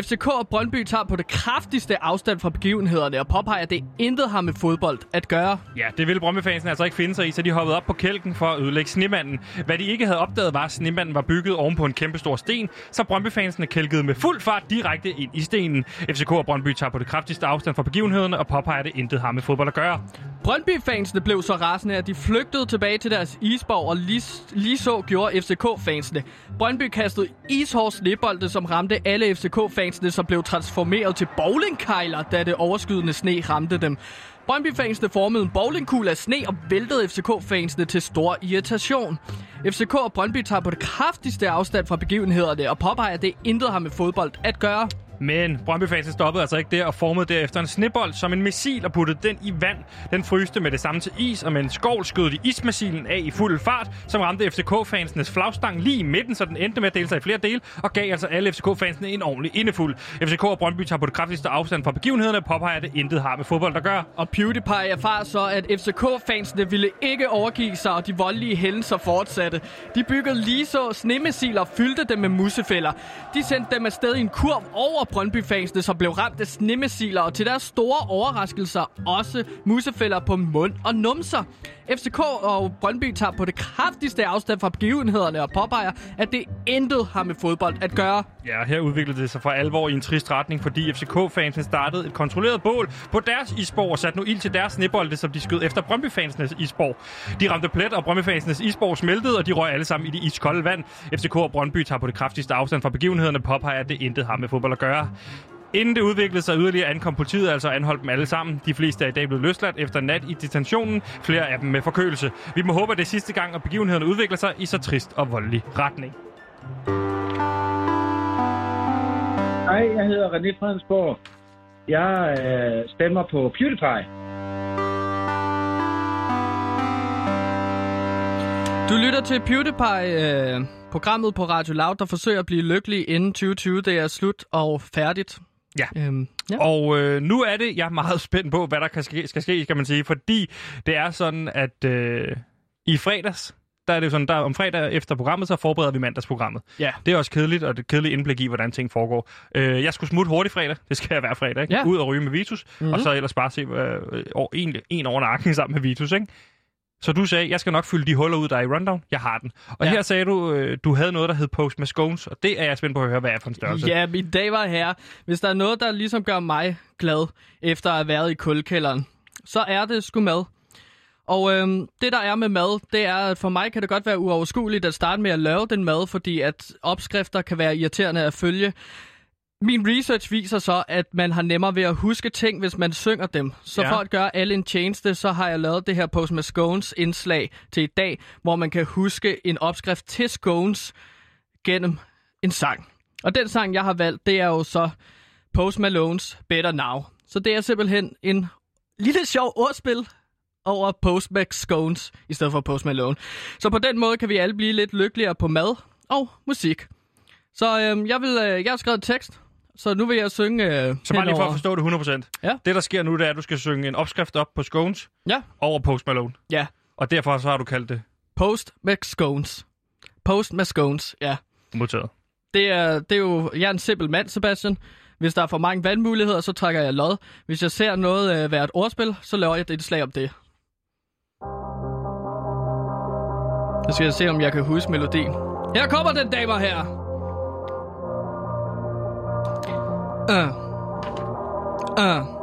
FCK og Brøndby tager på det kraftigste afstand fra begivenhederne og påpeger, at det intet har med fodbold at gøre. Ja, det ville Brøndby-fansen altså ikke finde sig i, så de hoppede op på kælken for at ødelægge snemanden. Hvad de ikke havde opdaget var, at snemanden var bygget oven på en kæmpe stor sten, så Brøndby-fansene kælkede med fuld fart direkte ind i stenen. FCK og Brøndby tager på det kraftigste afstand fra begivenhederne og påpeger, det intet har med fodbold at gøre. Brøndby-fansene blev så rasende, at de flygtede tilbage til deres isborg, og lige, lige så gjorde FCK-fansene. Brøndby kastede ishård snebolde, som ramte alle FCK-fansene, som blev transformeret til bowlingkejler, da det overskydende sne ramte dem. Brøndby-fansene formede en bowlingkugle af sne og væltede FCK-fansene til stor irritation. FCK og Brøndby tager på det kraftigste afstand fra begivenhederne og påpeger, at det intet har med fodbold at gøre. Men Brøndby-fansen stoppede altså ikke der og formede derefter en snebold som en missil og puttede den i vand. Den fryste med det samme til is, og med en skovl skød de ismissilen af i fuld fart, som ramte FCK-fansenes flagstang lige i midten, så den endte med at dele sig i flere dele, og gav altså alle FCK-fansene en ordentlig indefuld. FCK og Brøndby tager på det kraftigste afstand fra begivenhederne og påpeger, at det intet har med fodbold at gøre. Og PewDiePie erfarer så, at FCK-fansene ville ikke overgive sig, og de voldelige hændelser fortsatte. De byggede lige så snemissiler og fyldte dem med musefælder. De sendte dem afsted i en kurv over Brøndby-fansene, som blev ramt af snemissiler, og til deres store overraskelser også musefælder på mund og numser. FCK og Brøndby tager på det kraftigste afstand fra begivenhederne og påpeger, at det intet har med fodbold at gøre. Ja, her udviklede det sig for alvor i en trist retning, fordi FCK-fansene startede et kontrolleret bål på deres isborg og satte nu ild til deres snebolde, som de skød efter Brøndby-fansenes isborg. De ramte plet, og Brøndby-fansenes isborg smeltede, og de røg alle sammen i det iskolde vand. FCK og Brøndby tager på det kraftigste afstand fra begivenhederne påpeger, at det intet har med fodbold at gøre. Inden det udviklede sig yderligere, ankom politiet altså og anholdt dem alle sammen. De fleste er i dag blevet løsladt efter nat i detentionen, flere af dem med forkølelse. Vi må håbe, at det er sidste gang, at begivenhederne udvikler sig i så trist og voldelig retning. Hej, jeg hedder René Fredensborg. Jeg øh, stemmer på PewDiePie. Du lytter til PewDiePie, øh, programmet på Radio Loud, der forsøger at blive lykkelig inden 2020. Det er slut og færdigt. Ja. Øhm, ja. Og øh, nu er det, jeg er meget spændt på, hvad der kan ske, skal ske, skal man sige, fordi det er sådan, at øh, i fredags, der er det jo sådan, der om fredag efter programmet, så forbereder vi mandagsprogrammet. Ja. Det er også kedeligt, og det er kedeligt indblik i, hvordan ting foregår. Øh, jeg skulle smutte hurtigt fredag, det skal jeg hver fredag, ikke? Ja. ud og ryge med Vitus, Mhm. mm-hmm. og så ellers bare se øh, over, en, en over nakken sammen med Vitus, ikke? Så du sagde, jeg skal nok fylde de huller ud, der er i rundown. Jeg har den. Og Ja. her sagde du, øh, du havde noget, der hed Post med Scones, og det er jeg spændt på at høre, hvad er for en størrelse. Ja, mine damer og herrer. Hvis der er noget, der ligesom gør mig glad, efter at have været i kulkælderen, så er det sgu mad. Og øhm, det, der er med mad, det er, at for mig kan det godt være uoverskueligt at starte med at lave den mad, fordi at opskrifter kan være irriterende at følge. Min research viser så, at man har nemmere ved at huske ting, hvis man synger dem. Så Ja. for at gøre alle en tjeneste, så har jeg lavet det her Post med Scones indslag til i dag, hvor man kan huske en opskrift til scones gennem en sang. Og den sang, jeg har valgt, det er jo så Post Malones Better Now. Så det er simpelthen en lille sjov ordspil over Post Mac Scones i stedet for Post Malone. Så på den måde kan vi alle blive lidt lykkeligere på mad og musik. Så øhm, jeg, vil, øh, jeg har skrevet tekst, så nu vil jeg synge øh, Så bare lige for at forstå det 100%. Ja. Det, der sker nu, det er, at du skal synge en opskrift op på scones Ja. over Post Malone. Ja. Og derfor så har du kaldt det Post Mac Scones. Post Mac Scones, ja. modtaget. Det er, det er jo, jeg er en simpel mand, Sebastian. Hvis der er for mange valgmuligheder, så trækker jeg lod. Hvis jeg ser noget øh, være et ordspil, så laver jeg et slag om det. Så skal jeg se, om jeg kan huske melodien. Her kommer den, damer her. Uh. Uh.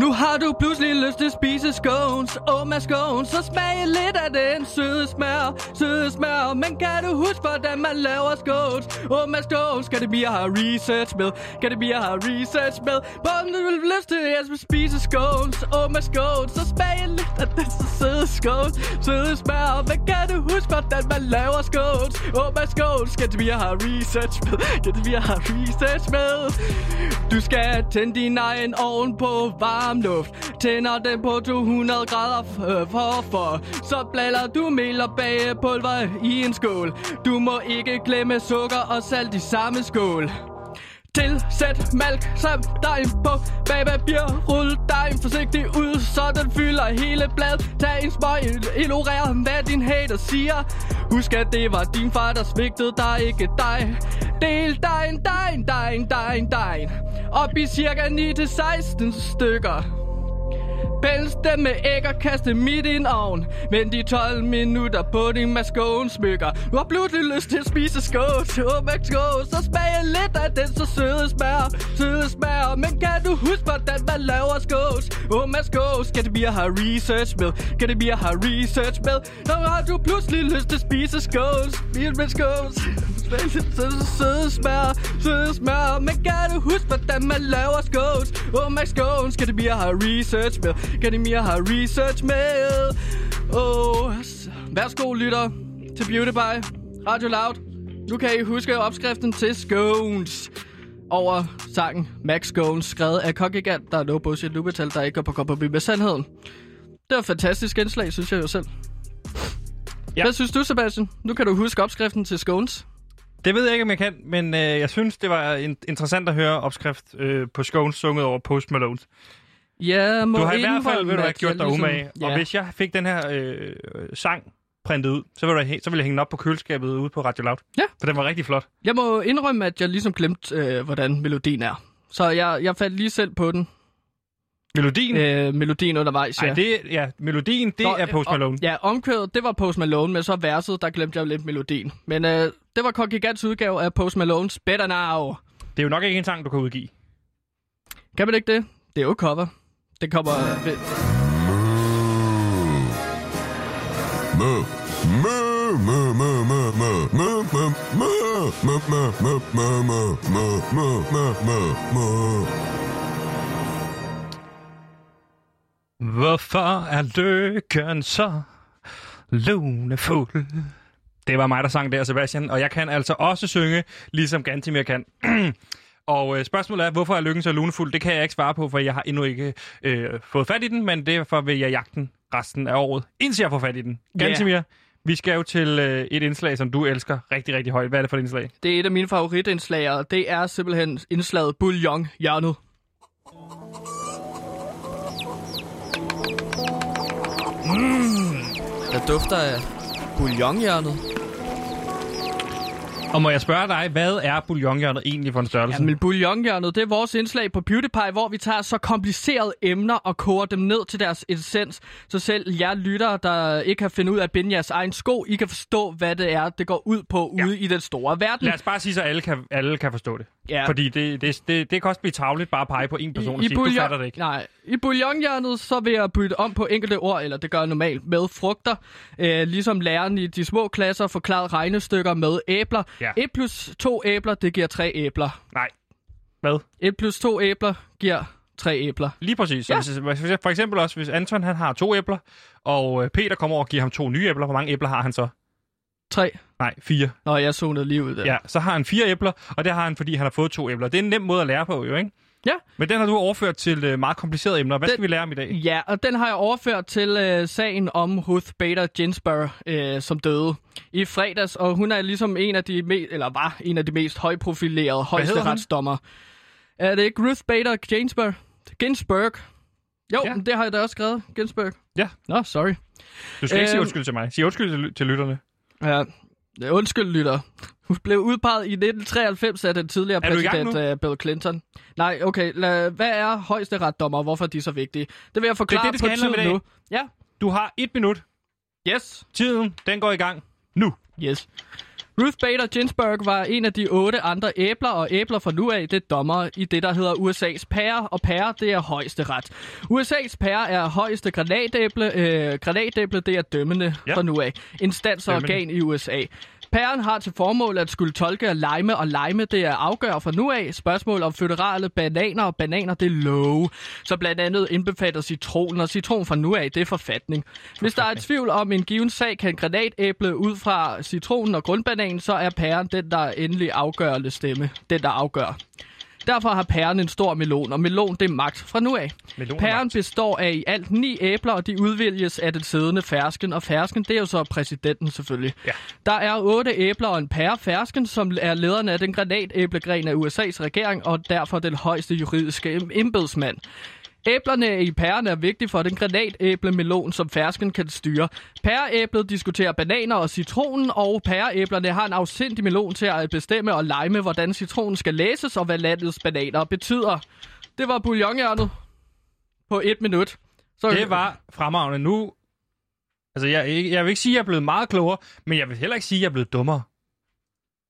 Nu har du pludselig lyst til at spise scones Oh my scones Så smag lidt af den søde smør Søde smør. Men kan du huske hvordan man laver scones Oh my scones Kan det blive at have research med. Kan det blive at have research med. Om du vil lyst til at spise scones Oh my scones Så smag lidt af den så søde scones Søde smør. Men kan du huske hvordan man laver scones Oh my scones Kan det blive at have research med. Kan det blive at have research med? Du skal tænde din egen ovn på varm luft. Tænder den på 200 grader f- øh, for for Så blander du mel og bagepulver i en skål. Du må ikke glemme sukker og salt i samme skål. Tilsæt mælk samt dejen på bagpapir Rul dejen forsigtigt ud, så den fylder hele bladet. Tag en smøg, ignorer hvad din hater siger. Husk at det var din far, der svigtede dig, ikke dig. Del dejen, dejen, dejen, dejen, dejen. Op i cirka 9-16 stykker. Pels dem med æg og kaste midt i en ovn. Men de 12 minutter på din maskån smykker. Du har pludselig lyst til at spise skås Oh skås Så smager lidt af den så søde smør Søde smør. Men kan du huske hvordan man laver skås Oh my skås Kan det blive at have research med? Kan det blive at have research med? Når har du pludselig lyst til at spise skås Spise med skås søde, søde smør Søde smør Men kan du huske hvordan man laver skås Oh my skås Kan det at have research med kan I mere have research med? Oh, værsgo, lytter til Beauty by Radio Loud. Nu kan I huske opskriften til Scones over sangen Max Scones, skrevet af Kongigant, der er no bullshit lubetal, der ikke går på kompromis med sandheden. Det var et fantastisk indslag, synes jeg jo selv. Ja. Hvad synes du, Sebastian? Nu kan du huske opskriften til Scones. Det ved jeg ikke, om jeg kan, men øh, jeg synes, det var in- interessant at høre opskrift øh, på Scones sunget over Post Malones. Ja, må Du har i hvert fald vil du have gjort dig ligesom- umage. Ja. Og hvis jeg fik den her øh, sang printet ud, så ville, jeg, så ville jeg hænge den op på køleskabet ude på Radio Loud. Ja. For den var rigtig flot. Jeg må indrømme, at jeg ligesom glemte, øh, hvordan melodien er. Så jeg, jeg faldt lige selv på den. Melodien? Øh, melodien undervejs, ja. Ej, det, ja, melodien, det Nå, er Post øh, Malone. og- Ja, omkvædet, det var Post Malone, men så verset, der glemte jeg lidt melodien. Men øh, det var Kong Gigants udgave af Post Malone's Better Now. Det er jo nok ikke en sang, du kan udgive. Kan man ikke det? Det er jo cover. Det kommer... Ved... Mø. Mø. Hvorfor er lykken så lunefuld? Det var mig, der sang der, Sebastian. Og jeg kan altså også synge, ligesom Gantimir kan. og øh, spørgsmålet er, hvorfor er lykken så lunefuld? Det kan jeg ikke svare på, for jeg har endnu ikke øh, fået fat i den, men derfor vil jeg jagte den resten af året, indtil jeg får fat i den. Gantimir, vi skal jo til øh, et indslag, som du elsker rigtig, rigtig højt. Hvad er det for et indslag? Det er et af mine favoritindslag, og det er simpelthen indslaget Bouillon Hjørnet. Mm, der dufter af bouillonhjørnet. Og må jeg spørge dig, hvad er bouillonhjørnet egentlig for en størrelse? Jamen, bouillonhjørnet, det er vores indslag på PewDiePie, hvor vi tager så komplicerede emner og koger dem ned til deres essens. Så selv jer lyttere, der ikke kan finde ud af at binde jeres egen sko, I kan forstå, hvad det er, det går ud på ja. ude i den store verden. Lad os bare sige, så alle kan, alle kan forstå det. Ja. Fordi det, det, det, det kan også blive tavligt bare at pege på en person og sige, bouillon- du fatter det ikke. Nej, i bouillonhjernet, så vil jeg bytte om på enkelte ord, eller det gør jeg normalt, med frugter. Øh, ligesom læreren i de små klasser forklarede regnestykker med æbler. Ja. 1 plus 2 æbler, det giver 3 æbler. Nej. Hvad? 1 plus 2 æbler giver 3 æbler. Lige præcis. Så Ja. hvis, hvis- for eksempel også, hvis Anton han har to æbler, og øh, Peter kommer over og giver ham to nye æbler, hvor mange æbler har han så? 3. Nej, fire. Nå, jeg zonede lige ud der. Ja, så har han fire æbler, og det har han, fordi han har fået to æbler. Det er en nem måde at lære på, jo, ikke? Ja. Men den har du overført til øh, meget komplicerede emner. Hvad Den- skal vi lære om i dag? Ja, og den har jeg overført til øh, sagen om Ruth Bader Ginsburg, øh, som døde i fredags. Og hun er ligesom en af de mest, eller var en af de mest højprofilerede højesteretsdommer. Er det ikke Ruth Bader Ginsburg? Ginsburg. Jo, Ja. det har jeg da også skrevet. Ginsburg. Ja. Nå, sorry. Du skal ikke sige Øhm, undskyld til mig. Sig undskyld til, til lytterne. Ja, undskyld, lytter. Hun blev udpeget i 1993 af den tidligere Er præsident uh, Bill Clinton. Nej, okay. La, hvad er højesteretsdommer, og hvorfor er de så vigtige? Det vil jeg forklare det er det, det på tiden nu. Ja. Du har et minut. Yes. Tiden, den går i gang nu. Yes. Ruth Bader Ginsburg var en af de otte andre æbler, og æbler fra nu af, det er dommer i det, der hedder USA's pære, og pære, det er højeste ret. USA's pære er højeste granatæble, øh, granatæble, det er dømmende ja. fra nu af. Instans og organ i USA. Pæren har til formål at skulle tolke lime, og lime det er afgør fra nu af spørgsmål om føderale bananer, og bananer det er love. Så blandt andet indbefatter citron, og citron fra nu af det er forfatning. Hvis der er tvivl om en given sag, kan granatæble ud fra citronen og grundbananen, så er pæren den, der er endelig afgørende stemme. Den, der afgør. Derfor har pæren en stor melon, og melon det er magt fra nu af. Melon Pæren består af i alt ni æbler, og de udvælges af den siddende fersken, og fersken det er jo så præsidenten selvfølgelig. Ja. Der er otte æbler og en pære fersken, som er lederen af den granatæblegren af USA's regering, og derfor den højeste juridiske em- embedsmand. Æblerne i pæren er vigtige for den granatæblemelon, som fersken kan styre. Pæreæblet diskuterer bananer og citronen, og pæreæblerne har en afsindig melon til at bestemme og lege med, hvordan citronen skal læses, og hvad landets bananer betyder. Det var bouillonhjørnet på et minut. Så Det var fremragende. Nu... Altså, jeg, jeg vil ikke sige, at jeg er blevet meget klogere, men jeg vil heller ikke sige, at jeg er blevet dummere.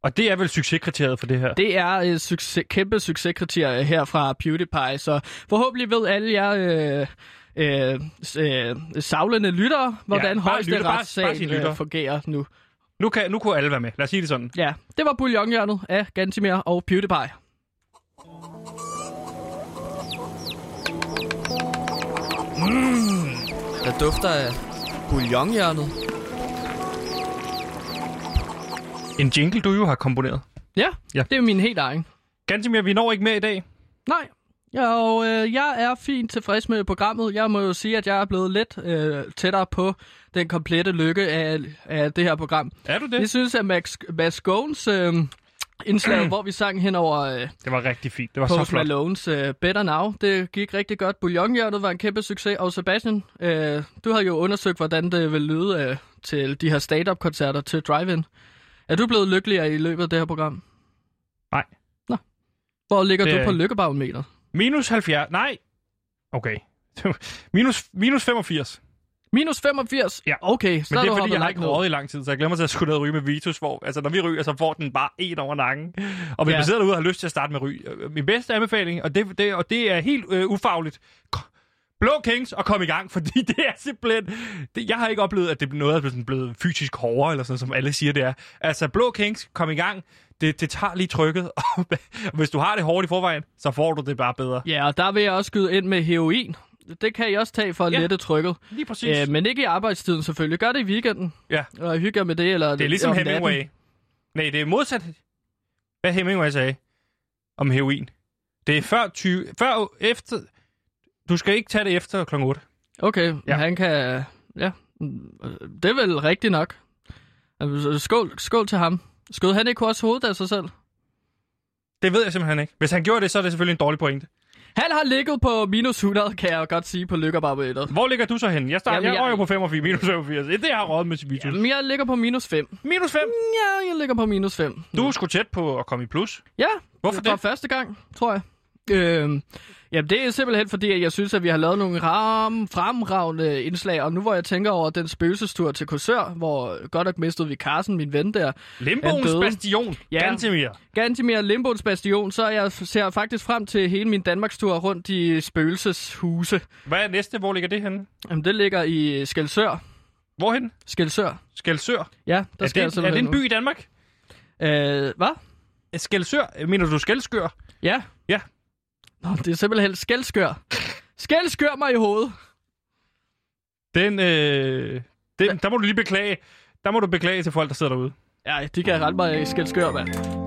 Og det er vel succeskriteriet for det her. Det er et succes, kæmpe succeskriterie her fra PewDiePie, så forhåbentlig ved alle jer øh, øh, øh, savlende lyttere, hvordan bare højeste lytter, bare- bare retssag sige lytter. øh, fungerer nu. Nu, kan, nu kunne alle være med. Lad os sige det sådan. Ja, det var bouillonhjørnet af Gantimir og PewDiePie. Mm, der dufter af bouillonhjørnet. En jingle, du jo har komponeret. Ja, Ja. det er min helt egen. Gantemir, vi når ikke med i dag. Nej, og øh, jeg er fint tilfreds med programmet. Jeg må jo sige, at jeg er blevet lidt øh, tættere på den komplette lykke af, af det her program. Er du det? Jeg synes, at Max, Max Gones øh, indslag, hvor vi sang hen over øh, Det var rigtig fint. Det var så Post flot. Malones øh, Better Now, det gik rigtig godt. Bouillonhjørnet var en kæmpe succes. Og Sebastian, øh, du har jo undersøgt, hvordan det vil lyde øh, til de her stand-up-koncerter til Drive-In. Er du blevet lykkeligere i løbet af det her program? Nej. Nå. Hvor ligger Det du på lykkebarometer? Minus 70. Nej. Okay. minus, minus 85. Minus 85? Ja. Okay, så Men det er fordi, jeg har ikke røget i lang tid, så jeg glemmer til at skulle ned og ryge med Vitus, hvor altså, når vi ryger, så får den bare en over nakken. Og hvis Ja. man sidder derude og har lyst til at starte med at ryge, øh, min bedste anbefaling, og det, det, og det er helt øh, ufagligt, Blå Kings og kom i gang, fordi det er simpelthen... Det, jeg har ikke oplevet, at det er noget, der er blevet, blevet fysisk hårdere, eller sådan, som alle siger, det er. Altså, Blå Kings, kom i gang. Det, det tager lige trykket, og hvis du har det hårdt i forvejen, så får du det bare bedre. Ja, og der vil jeg også skyde ind med heroin. Det kan I også tage for at Ja, lette trykket. Lige præcis. Øh, men ikke i arbejdstiden selvfølgelig. Gør det i weekenden. Ja. Og hygge med det. Eller Det er ligesom natten. Hemingway. Nej, det er modsat. Hvad Hemingway sagde om heroin. Det er før 20... Før efter... Du skal ikke tage det efter kl. 8. Okay, ja. Han kan... Ja, det er vel rigtigt nok. Altså, Skål, skål til ham. Skød han ikke også hovedet af sig selv? Det ved jeg simpelthen ikke. Hvis han gjorde det, så er det selvfølgelig en dårlig pointe. Han har ligget på minus 100, kan jeg jo godt sige, på lykkerbarometeret. Hvor ligger du så henne? Jeg, starter, Jamen, jeg jeg- røg på 85, minus 85. Det har jeg råd med Civitus. Jamen, jeg ligger på minus 5. Minus 5? Ja, jeg ligger på minus 5. Du er sgu tæt på at komme i plus. Ja, Hvorfor for det? første gang, tror jeg. Øhm, jamen, det er simpelthen fordi, at jeg synes, at vi har lavet nogle ram, fremragende indslag, og nu hvor jeg tænker over den spøgelsestur til Korsør, hvor godt nok mistede vi Carsten, min ven der. Limboens bastion. Ja. Gantemir. Gantimir Limboens Bastion, så jeg ser faktisk frem til hele min Danmarkstur rundt i spøgelseshuse. Hvad er næste? Hvor ligger det henne? Jamen, det ligger i Skelsør. Hvorhen? Skelsør. Skelsør. Ja, der Er skal jeg det, er simpelthen det en by i Danmark? Øh, hvad? Skelsør? Mener du Skelskør? Ja. Ja. Nå, det er simpelthen Skelskør. Skelskør mig i hovedet. Den, øh, den, der må du lige beklage. Der må du beklage til folk, der sidder derude. Ja, de kan rette mig i Skelskør, mand.